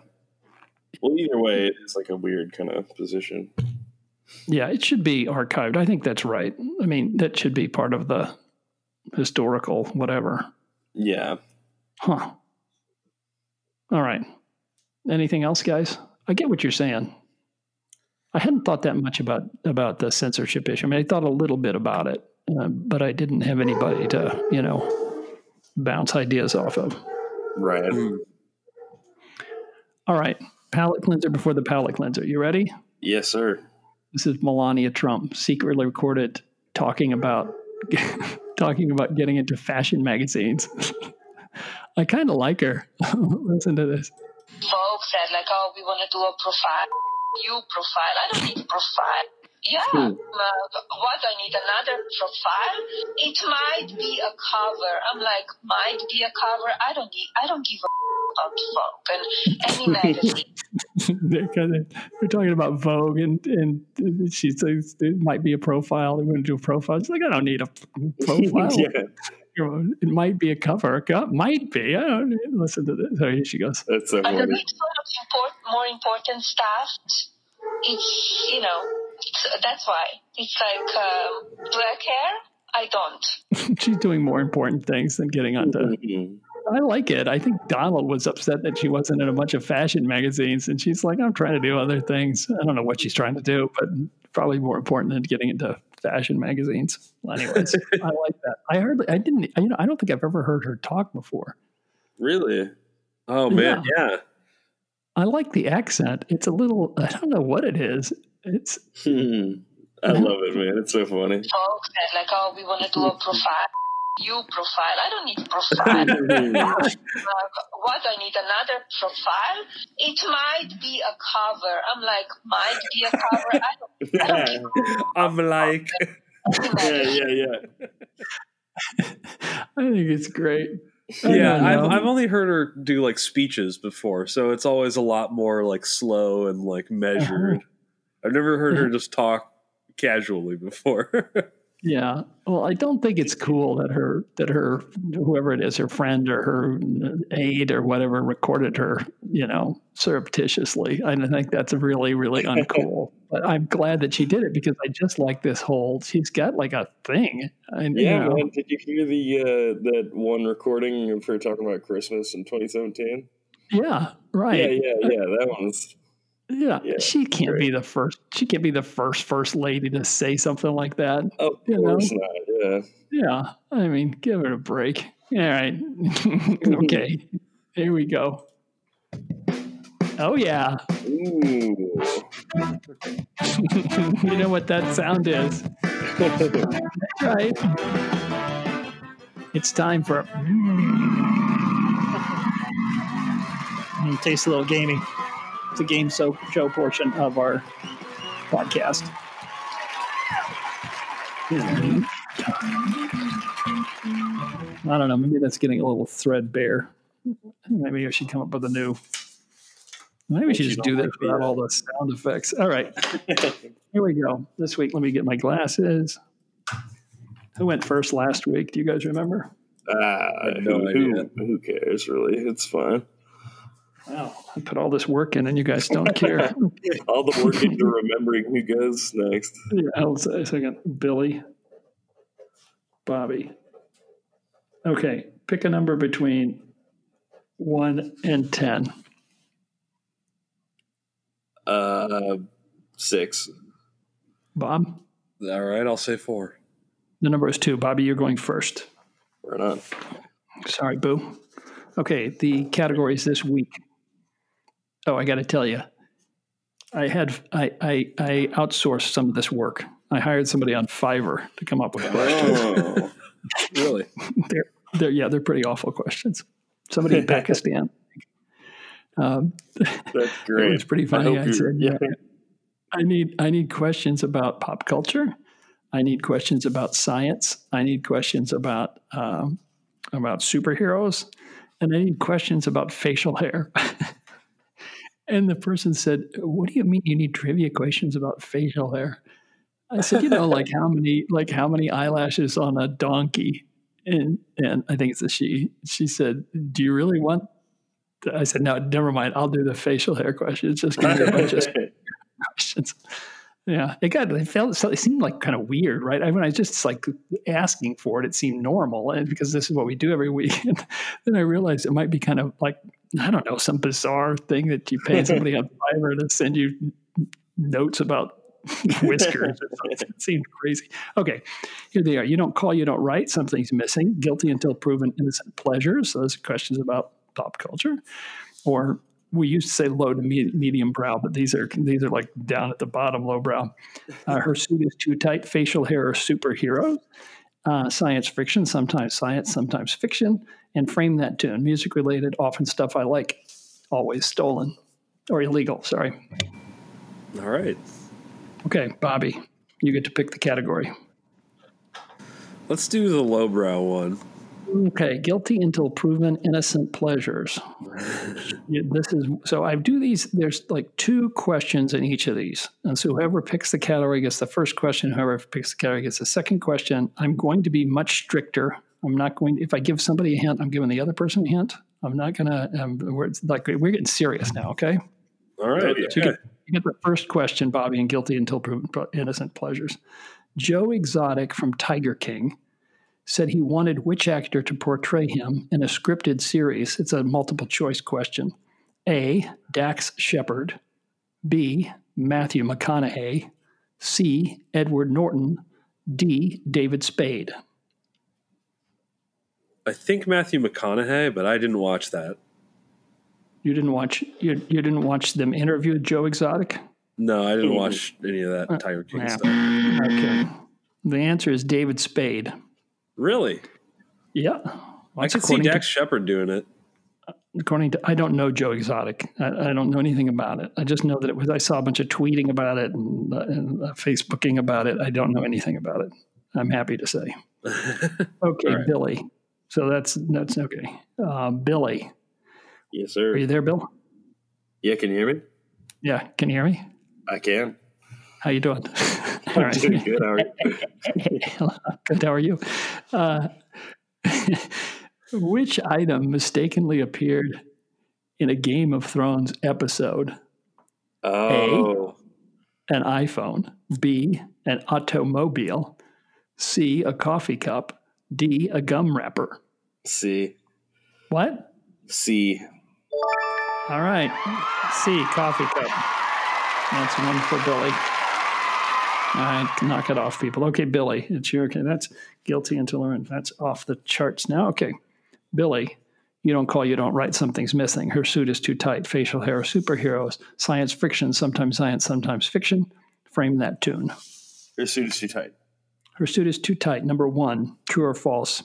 Well, either way, it's like a weird kind of position. Yeah, it should be archived. I think that's right. I mean, that should be part of the historical whatever. Yeah. Huh. All right. Anything else, guys? I get what you're saying. I hadn't thought that much about about the censorship issue. I mean, I thought a little bit about it, uh, but I didn't have anybody to, you know, bounce ideas off of. Right. All right. Palate cleanser before the palate cleanser. You ready? Yes, sir. This is Melania Trump secretly recorded talking about talking about getting into fashion magazines. I kind of like her. Listen to this. Vogue said like, oh, we want to do a profile. You profile. I don't need a profile. Yeah. Uh, what? I need another profile. It might be a cover. I'm like, might be a cover. I don't need. I don't give a about Vogue and any magazine. they're, kind of, they're talking about Vogue, and, and she says it might be a profile. We're going to do a profile. She's like, I don't need a profile. Yeah. It might be a cover. It might be. I don't listen to this. So here she goes. That's so Underneath sort of import, more important stuff, it's you know, it's, that's why it's like um, black hair. I don't. She's doing more important things than getting onto. Mm-hmm. I like it. I think Donald was upset that she wasn't in a bunch of fashion magazines, and she's like, "I'm trying to do other things. I don't know what she's trying to do, but probably more important than getting into fashion magazines." Anyways, I like that. I hardly, I didn't. You know, I don't think I've ever heard her talk before. Really? Oh man, yeah. I like the accent. It's a little. I don't know what it is. It's. Hmm. I love it, man. It's so funny. Vogue said like, oh, we want to do a profile. You profile. I don't need profile. uh, what? I need another profile. It might be a cover. I'm like, might be a cover. I don't. I don't give I'm like, yeah, yeah, yeah. I think it's great. I yeah, I've. I've only heard her do like speeches before, so it's always a lot more like slow and like measured. I've never heard her just talk casually before. Yeah. Well, I don't think it's cool that her that her whoever it is, her friend or her aide or whatever, recorded her, you know, surreptitiously. I think that's really really uncool. but I'm glad that she did it because I just like this whole. She's got like a thing. And, you Yeah, know, man. Did you hear the uh, that one recording of her talking about Christmas in 2017? Yeah. Right. Yeah, yeah, yeah. That one's Yeah, she can't be the first. She can't be the first first lady to say something like that. of you know? course not. Yeah. Yeah, I mean, give it a break. All right, okay, here we go. Oh yeah, Ooh. you know what that sound is, right? It's time for. Mm, tastes a little gamey. It's a game show portion of our podcast. I don't know. Maybe that's getting a little threadbare. Maybe I should come up with a new. Maybe we should just do that without all the sound effects. All right. Here we go. This week, let me get my glasses. Who went first last week? Do you guys remember? Ah, no who, idea. Who, who cares, really? It's fine. Wow. I put all this work in and you guys don't care. All the work into remembering who goes next. yeah, hold on a second. Billy, Bobby. Okay. Pick a number between 1 and 10. Uh, six. Bob? All right, I'll say four. The number is 2. Bobby, you're going first. Right on. Sorry, Boo. Okay, the categories this week. Oh, I got to tell you, I had I, I I outsourced some of this work. I hired somebody on Fiverr to come up with questions. Oh, Really? they're, they're yeah, they're pretty awful questions. Somebody in Pakistan. Um, that's great. It's pretty funny. I I, said, yeah, I need I need questions about pop culture. I need questions about science. I need questions about um, about superheroes, and I need questions about facial hair. And the person said, "What do you mean you need trivia questions about facial hair?" I said, "You know, like how many like how many eyelashes on a donkey?" And and I think it's a she. She said, "Do you really want?" I said, "No, never mind. I'll do the facial hair questions. Just give me a bunch of questions." Yeah, it got. It felt. so It seemed like kind of weird, right? I, when I was just like asking for it, it seemed normal, and because this is what we do every week. And then I realized it might be kind of like I don't know some bizarre thing that you pay somebody on Fiverr to send you notes about whiskers. it seemed crazy. Okay, here they are. You don't call, you don't write. Something's missing. Guilty until proven innocent pleasures. So those are questions about pop culture. Or we used to say low to medium brow, but these are these are like down at the bottom, low brow. Uh, her suit is too tight. Facial hair or superhero. Uh, science fiction, sometimes science, sometimes fiction, and frame that tune. Music related, often stuff I like, always stolen or illegal. Sorry. All right. Okay, Bobby, you get to pick the category. Let's do the lowbrow one. Okay, guilty until proven innocent pleasures. this is so I do these. There's like two questions in each of these, and so whoever picks the category gets the first question. Whoever picks the category gets the second question. I'm going to be much stricter. I'm not going. If I give somebody a hint, I'm giving the other person a hint. I'm not gonna. Um, we're like we're getting serious now. Okay. All right. So you, get, you get the first question, Bobby, and guilty until proven innocent pleasures. Joe Exotic from Tiger King said he wanted which actor to portray him in a scripted series. It's a multiple choice question. A. Dax Shepard. B. Matthew McConaughey. C. Edward Norton. D. David Spade. I think Matthew McConaughey, but I didn't watch that. You didn't watch you, you didn't watch them interview Joe Exotic? No, I didn't watch any of that uh, Tiger King yeah. stuff. Okay. The answer is David Spade. Really? Yeah. I could see Dax to, Shepard doing it. According to, I don't know Joe Exotic. I, I, don't know anything about it. I just know that it was. I saw a bunch of tweeting about it and, uh, and uh, Facebooking about it. I don't know anything about it. I'm happy to say. okay, right. Billy. So that's that's okay. Uh, Billy. Yes, sir. Are you there, Bill? Yeah, can you hear me? Yeah, can you hear me? I can. How you doing? All right. Doing good. How are you? good. How are you? Uh, which item mistakenly appeared in a Game of Thrones episode? Oh. A, an iPhone. B, an automobile. C, a coffee cup. D, a gum wrapper. C. What? C. All right. C, coffee cup. That's one for Billy. All right, knock it off, people. Okay, Billy, it's your okay. That's guilty until learned. That's off the charts now. Okay, Billy, you don't call, you don't write. Something's missing. Her suit is too tight. Facial hair, superheroes, science fiction, sometimes science, sometimes fiction. Frame that tune. Her suit is too tight. Her suit is too tight. Number one, true or false?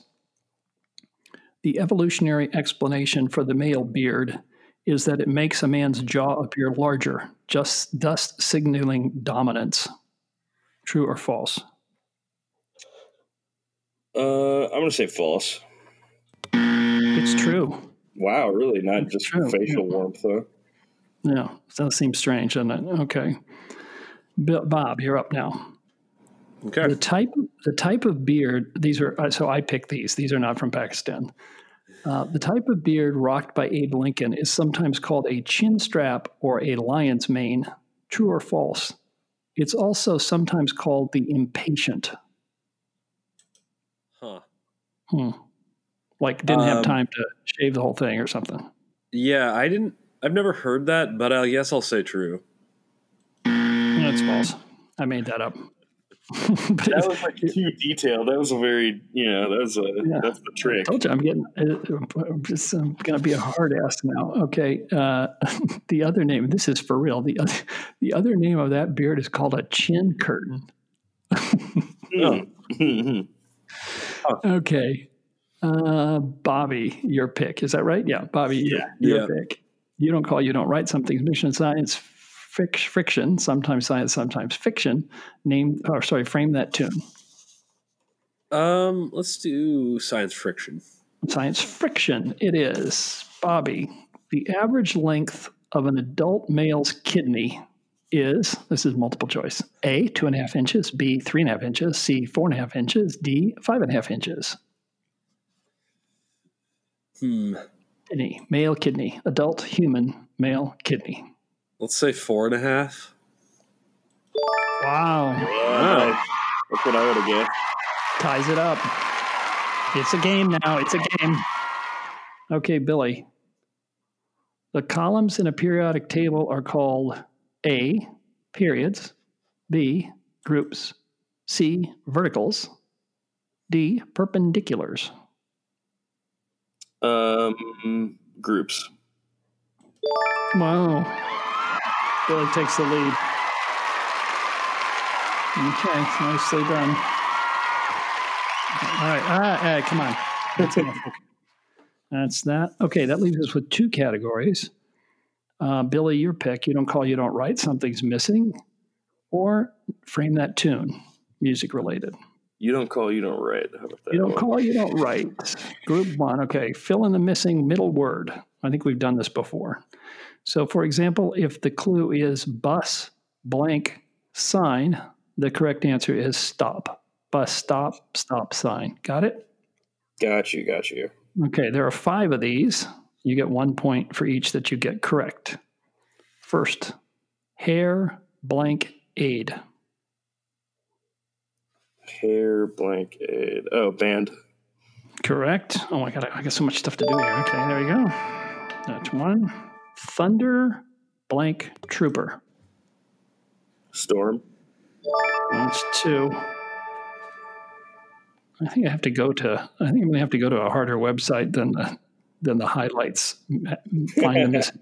The evolutionary explanation for the male beard is that it makes a man's jaw appear larger, just thus signaling dominance. True or false? Uh, I'm going to say false. It's true. Wow, really? Not it's just true. facial yeah. warmth, though. Yeah, that seems strange, doesn't it? Okay, Bob, you're up now. Okay. The type, the type of beard. These are uh, so I picked these. These are not from Pakistan. Uh, the type of beard rocked by Abe Lincoln is sometimes called a chin strap or a lion's mane. True or false? It's also sometimes called the impatient. Huh. Hmm. Like didn't um, have time to shave the whole thing or something. Yeah, I didn't. I've never heard that, but I guess I'll say true. That's false. I made that up. that was like too detailed. That was a very, you know, that was a yeah. that's the trick. I told you I'm getting. I'm just I'm gonna be a hard ass now. Okay. Uh, the other name. This is for real. The other the other name of that beard is called a chin curtain. oh. okay. Uh, Bobby, your pick. Is that right? Yeah, Bobby, yeah, your, yeah. pick. You don't call, you don't write something. Mission science friction, sometimes science, sometimes fiction. Name or sorry, frame that tune. Um, let's do science friction. Science friction. It is Bobby. The average length of an adult male's kidney is this is multiple choice. A two and a half inches. B three and a half inches. C four and a half inches. D five and a half inches. Hmm. Kidney, male kidney, adult human male kidney. Let's say four and a half. Wow. wow. That's what I would have guessed. Ties it up. It's a game now. It's a game. Okay, Billy. The columns in a periodic table are called A, periods, B. Groups. C. Verticals. D. Perpendiculars. Um, groups. Wow. Billy takes the lead. Okay, nicely done. All right, ah, ah, come on. That's enough. Okay. That's that. Okay, that leaves us with two categories. Uh, Billy, your pick. You don't call, you don't write. Something's missing. Or frame that tune, music related. You don't call, you don't write. How about that? You don't one? call, you don't write. Group one. Okay, fill in the missing middle word. I think we've done this before. So, for example, if the clue is bus blank sign, the correct answer is stop. Bus stop, stop sign. Got it? Got you, got you. Okay, there are five of these. You get one point for each that you get correct. First, hair blank aid. Hair blank aid. Oh, band. Correct. Oh my god, I got so much stuff to do here. Okay, there you go. That's one. Thunder blank trooper. Storm. That's two. I think I have to go to. I think I'm gonna have to go to a harder website than the than the highlights. Find this.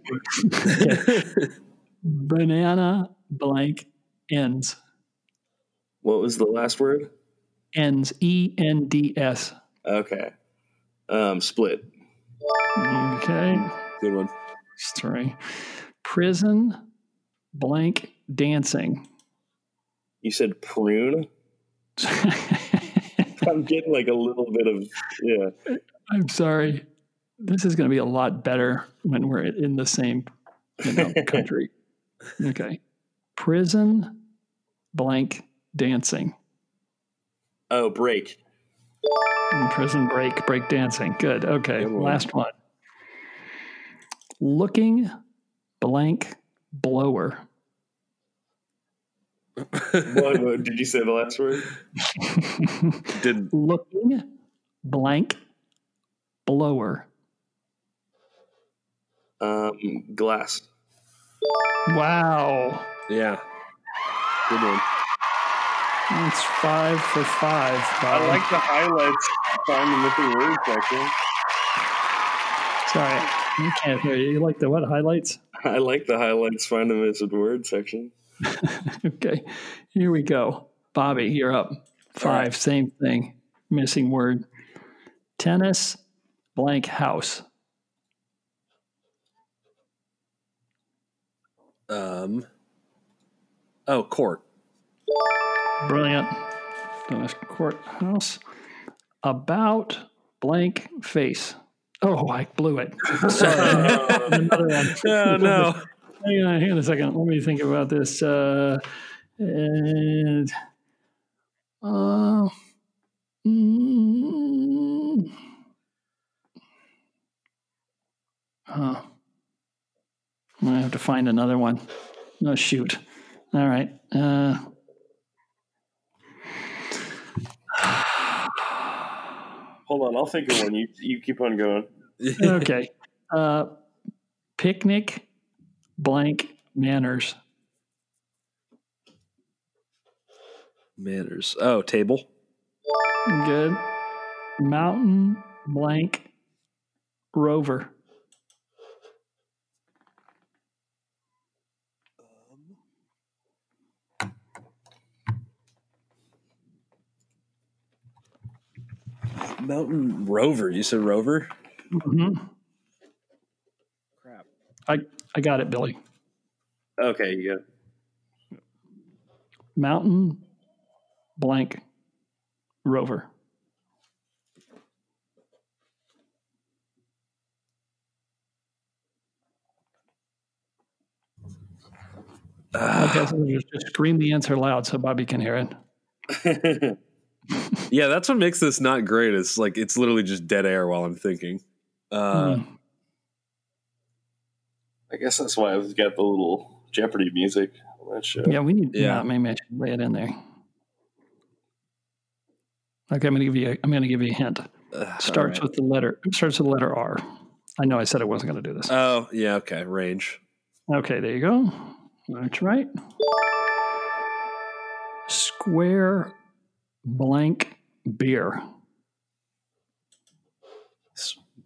Banana blank ends. What was the last word? Ends. E N D S. Okay. Um, split. Okay. Good one. Three. Prison blank dancing. You said prune? I'm getting like a little bit of, yeah. I'm sorry. This is going to be a lot better when we're in the same you know, country. Okay. Prison blank dancing. Oh, break. Mm, prison break, break dancing. Good. Okay. Last one. Looking blank blower. what, what, did you say the last word? Did Looking blank blower. Um, glass. Wow. Yeah. Good one. That's five for five. I like the highlights. Find the missing word section. Sorry, I can't hear you. You like the what highlights? I like the highlights. Find the missing word section. okay, here we go. Bobby, you're up. Five, right. same thing. Missing word. Tennis blank house. Um. Oh, court. Brilliant. Tennis court house. About blank face. Oh, I blew it. Sorry. Another one. Oh, no. Hang on, hang on a second. Let me think about this. Uh, and uh, mm, huh. I have to find another one. No, shoot. All right. Uh, Hold on, I'll think of one. You you keep on going. okay. Uh, picnic blank manners. Manners. Oh, table. Good. Mountain blank rover. Mountain Rover. You said Rover? Mm-hmm. Crap. I, I got it, Billy. Okay, you got it. Mountain blank rover. okay, so just, just scream the answer loud so Bobby can hear it. yeah, that's what makes this not great. It's like it's literally just dead air while I'm thinking. Uh, Hmm. I guess that's why I've got the little Jeopardy music on that show. Yeah, we need. Yeah. Yeah, maybe I should lay it in there. Okay, I'm gonna give you. A, I'm gonna give you a hint. uh, Starts all with the letter. Starts with the letter R. I know I said I wasn't gonna do this. Oh, yeah. Okay. Range. Okay, there you go. That's right. Square blank beer.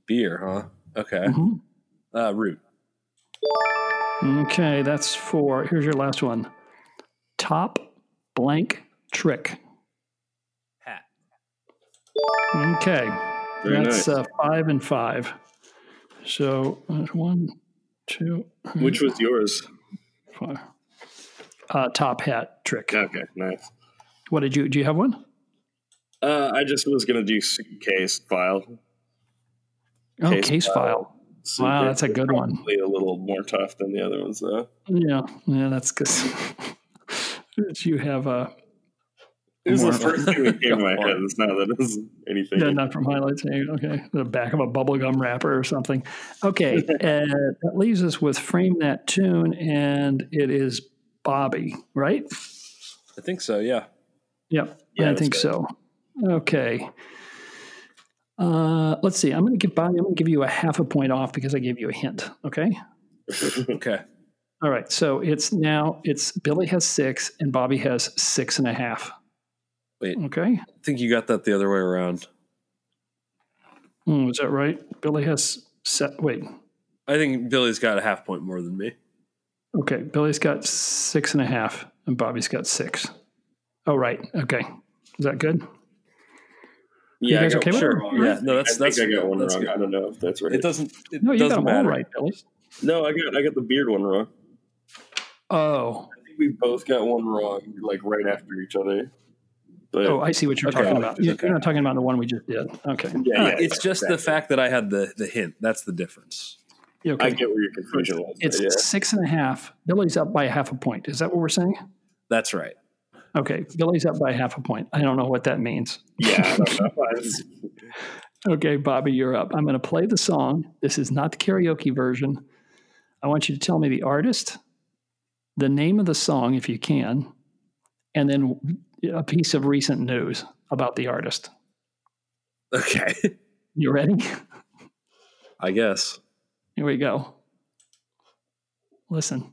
Beer, huh? Okay. Mhm. Uh, root. Okay, that's four. Here's your last one. Top blank trick. Hat. Okay, Very that's nice. uh, five and five. So uh, one, two, Which was yours? five. Uh, top hat trick. Okay, nice. What did you? Do you have one? Uh, I just was gonna do suitcase file. Oh, Case case, file. file. Wow, that's a good one. Probably a little more tough than the other ones, though. Yeah, yeah, that's good. you have a. It was the first thing that came to my head. It's not that it's anything. Yeah, not from highlights. Okay, the back of a bubblegum wrapper or something. Okay, uh, that leaves us with frame that tune, and it is Bobby, right? I think so. Yeah. Yep, Yeah, I think right. so. Okay. Uh, let's see. I'm going to give Bobby. I'm going to give you a half a point off because I gave you a hint. Okay. okay. All right. So it's now it's Billy has six and Bobby has six and a half. Wait. Okay. I think you got that the other way around. Hmm, is that right? Billy has set. Wait. I think Billy's got a half point more than me. Okay. Billy's got six and a half and Bobby's got six. Oh, right. Okay. Is that good? You Yeah, I guys got okay with sure. it? Yeah, no, that's- I think that's- I got one wrong. good. I don't know if that's right. It doesn't. It No, you got doesn't them all matter. right, Billy. No, I got I got the beard one wrong. Oh. I think we both got one wrong, like right after each other. But Oh, I see what you're Okay. talking about. You- Okay. You're not talking about the one we just did. Okay. yeah, yeah, it's yeah, just the fact that I had the the hint. That's the difference. Okay. I get where your confusion was. It's yeah. six and a half. Billy's up by a half a point. Is that what we're saying? That's right. Okay. Billy's up by half a point. I don't know what that means. Yeah, I don't know. Okay, Bobby, you're up. I'm going to play the song. This is not the karaoke version. I want you to tell me the artist, the name of the song, if you can, and then a piece of recent news about the artist. Okay. You ready? I guess. Here we go. Listen.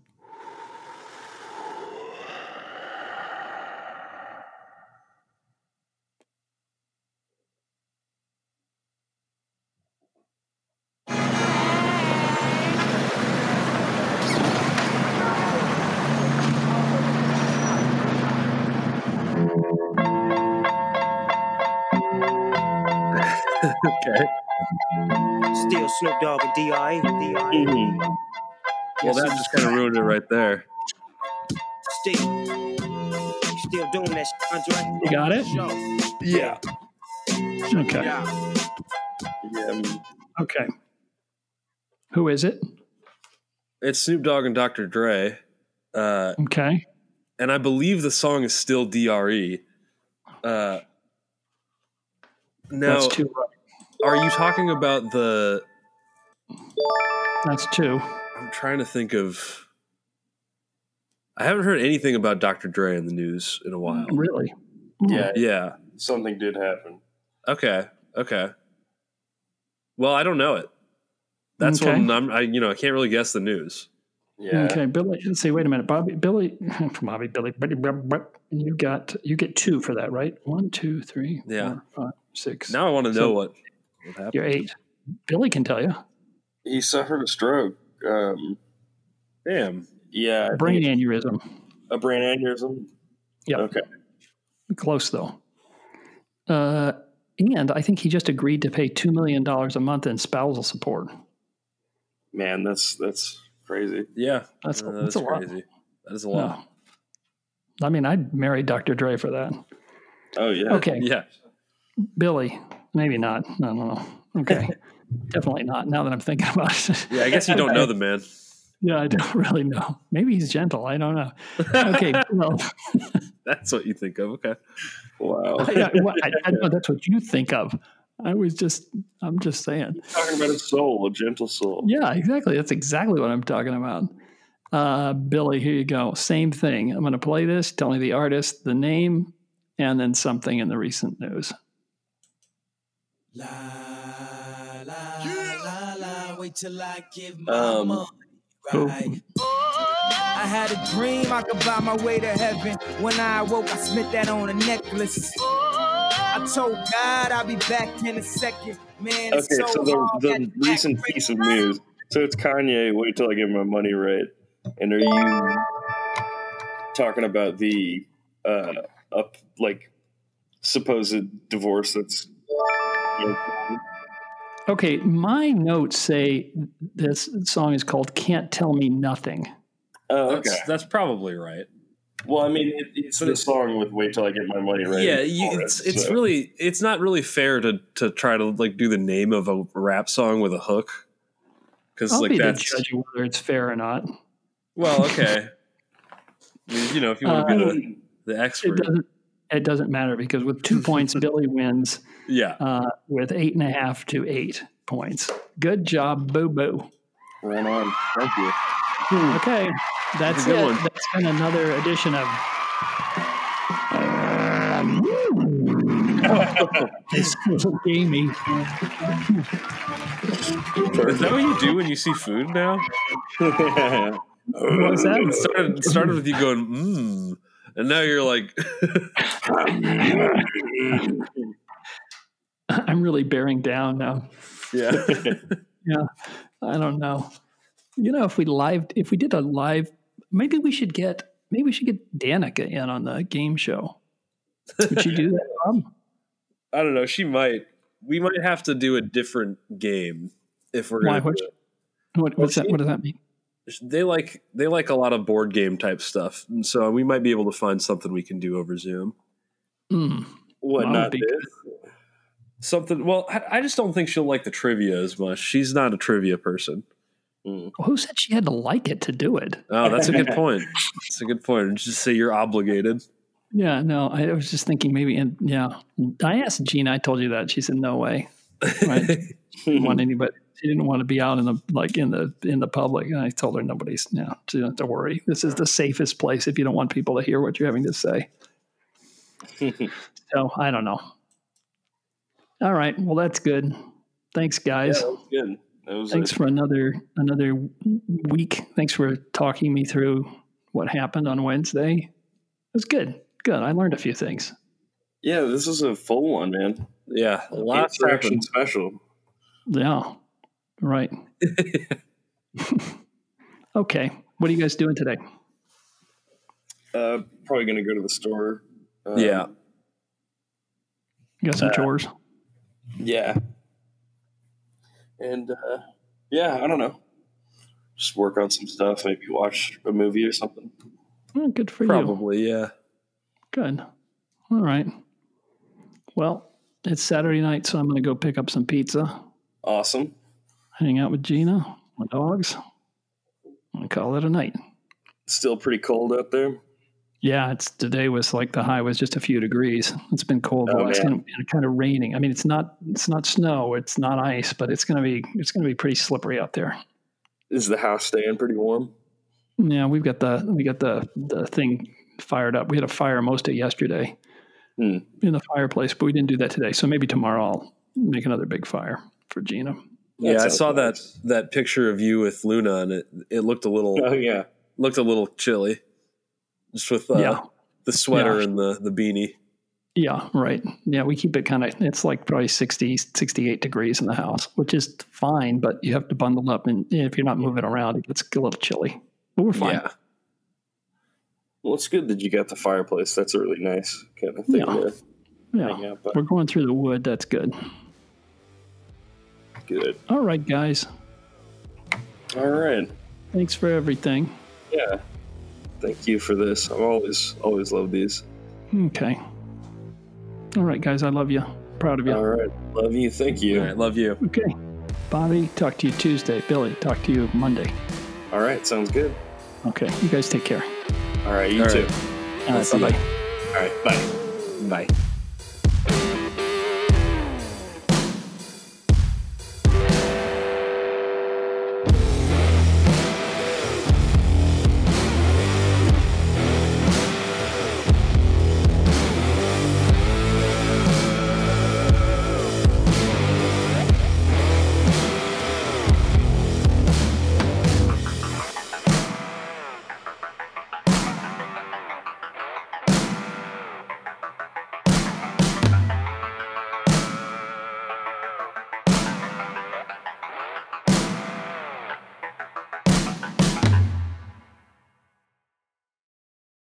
Snoop Dogg and D.I. D.I. Mhm. Well, that just kind of ruined it right there. Still. You still doing that, Andre? You got it? Yeah. Okay. Yeah, I Okay. Who is it? It's Snoop Dogg and Dr. Dre. Uh, Okay. and I believe the song is still DRE. Uh, now, That's two. right. are you talking about the? That's two. I'm trying to think of. I haven't heard anything about Dr. Dre in the news in a while. Really? yeah, Yeah. something did happen. Okay. Okay. Well, I don't know it. That's Okay. when I'm. I you know I can't really guess the news. Yeah. Okay, Billy. Let's see. Wait a minute, Bobby. Billy. Bobby. Billy. Billy, Billy, Billy. You got. You get two for that, right? One, two, three, Yeah. four, five, six. Now I want to know So what, what happened. You're eight. Billy can tell you. He suffered a stroke. Um, Damn. yeah, I Brain aneurysm. a brain aneurysm. Yeah. Okay. Close though. Uh, and I think he just agreed to pay two million dollars a month in spousal support. Man, that's that's crazy. Yeah, That's- uh, that's a lot. crazy. That is a lot. I mean, I'd marry Dr. Dre for that. Oh yeah. Okay. Yeah. Billy, maybe not. I don't know. Okay. Definitely not. Now that I'm thinking about it. Yeah, I guess you don't know the man. Yeah, I don't really know. Maybe he's gentle. I don't know. Okay. well, That's what you think of. Okay. Wow. I, I, well, I, I know that's what you think of. I was just, I'm just saying. talking about a soul, a gentle soul. Yeah, exactly. That's exactly what I'm talking about. Uh, Billy, here you go. Same thing. I'm going to play this. Tell me the artist, the name, and then something in the recent news. Wait till I give my Um, money right. I had a dream I could buy my way to heaven. When I awoke, I spent that on a necklace. I told God I'll be back in a second. Man, Okay, it's so, so the, the recent piece of news. So it's Kanye. Wait till I get my money right. And are you talking about the uh, up like supposed divorce that's? Okay, my notes say this song is called "Can't Tell Me Nothing." Oh, That's, that's probably right. Well, I mean, it, it's the song with "Wait till I get my money right." Yeah, you, it's it, it's so. really it's not really fair to to try to like do the name of a rap song with a hook because like be the that's judge whether it's fair or not. well okay. I mean, you know, if you want to Uh, be the, the It expert, doesn't. It doesn't matter because with two points, Billy wins. Yeah. Uh, with eight and a half to eight points. Good job, Boo Boo. Right on. Thank you. Okay, that's Good it. one. That's been another edition of. this little gamey. is that what you do when you see food now? What's that? It started, started with you going mmm, and now you're like, I'm really bearing down now. yeah. Yeah, I don't know. You know, if we live, if we did a live, maybe we should get, maybe we should get Danica in on the game show. Would you do that? Bob? I don't know. She might. We might have to do a different game if we're Why? going What, to. what, what's that? What does that mean? They like they like a lot of board game type stuff, and so we might be able to find something we can do over Zoom. Mm. What not be? Something. Well, I, I just don't think she'll like the trivia as much. She's not a trivia person. Who said she had to like it to do it? Oh, that's a good point. That's a good point. Just say you're obligated. Yeah, no, I was just thinking maybe, and yeah, I asked Gina. I told you that she said no way. Right? She didn't want anybody. She didn't want to be out in the like in the in the public. And I told her nobody's. Yeah, she don't have to worry. This is the safest place if you don't want people to hear what you're having to say. so I don't know. All right. Well, that's good. Thanks, guys. Yeah, that was good. That was Thanks a- for another another week. Thanks for talking me through what happened on Wednesday. It was good. Good. I learned a few things. Yeah, this is a full one, man. Yeah, lots Insurrection happened. special. Yeah. Right. okay. What are you guys doing today? Uh, probably gonna go to the store. Um, Yeah. You got some Uh, chores? Yeah. And uh, yeah, I don't know. Just work on some stuff. Maybe watch a movie or something. Oh, good for you. Probably, yeah. Good. All right. Well, it's Saturday night, so I'm going to go pick up some pizza, Awesome. hang out with Gina, my dogs, and call it a night. Still pretty cold out there. Yeah, it's today was like the high was just a few degrees. It's been cold, Oh, it's kind of, kind of raining. I mean, it's not it's not snow, it's not ice, but it's gonna be it's gonna be pretty slippery out there. Is the house staying pretty warm? Yeah, we've got the we got the the thing fired up. We had a fire most of yesterday Hmm. in the fireplace, but we didn't do that today. So maybe tomorrow I'll make another big fire for Gina. yeah, I sounds saw that that picture of you with Luna, and it it looked a little Oh yeah. looked a little chilly, just with uh, Yeah. the sweater Yeah. and the the beanie. Yeah, right. Yeah, we keep it kind of, it's like probably 60, 68 degrees in the house, which is fine, but you have to bundle up. And if you're not moving around, it gets a little chilly. But we're fine. Yeah, Well, it's good that you got the fireplace. That's a really nice kind of thing Yeah. to Yeah. out. We're going through the wood. That's good. Good. All right, guys. All right. Thanks for everything. Yeah. Thank you for this. I've always always loved these. Okay. All right, guys. I love you. Proud of you. All right. Love you. Thank you. All right, love you. Okay. Bobby, talk to you Tuesday. Billy, talk to you Monday. All right. Sounds good. Okay. You guys take care. All right. You All too. right. All right. see Bye ya. bye. All right. Bye. Bye.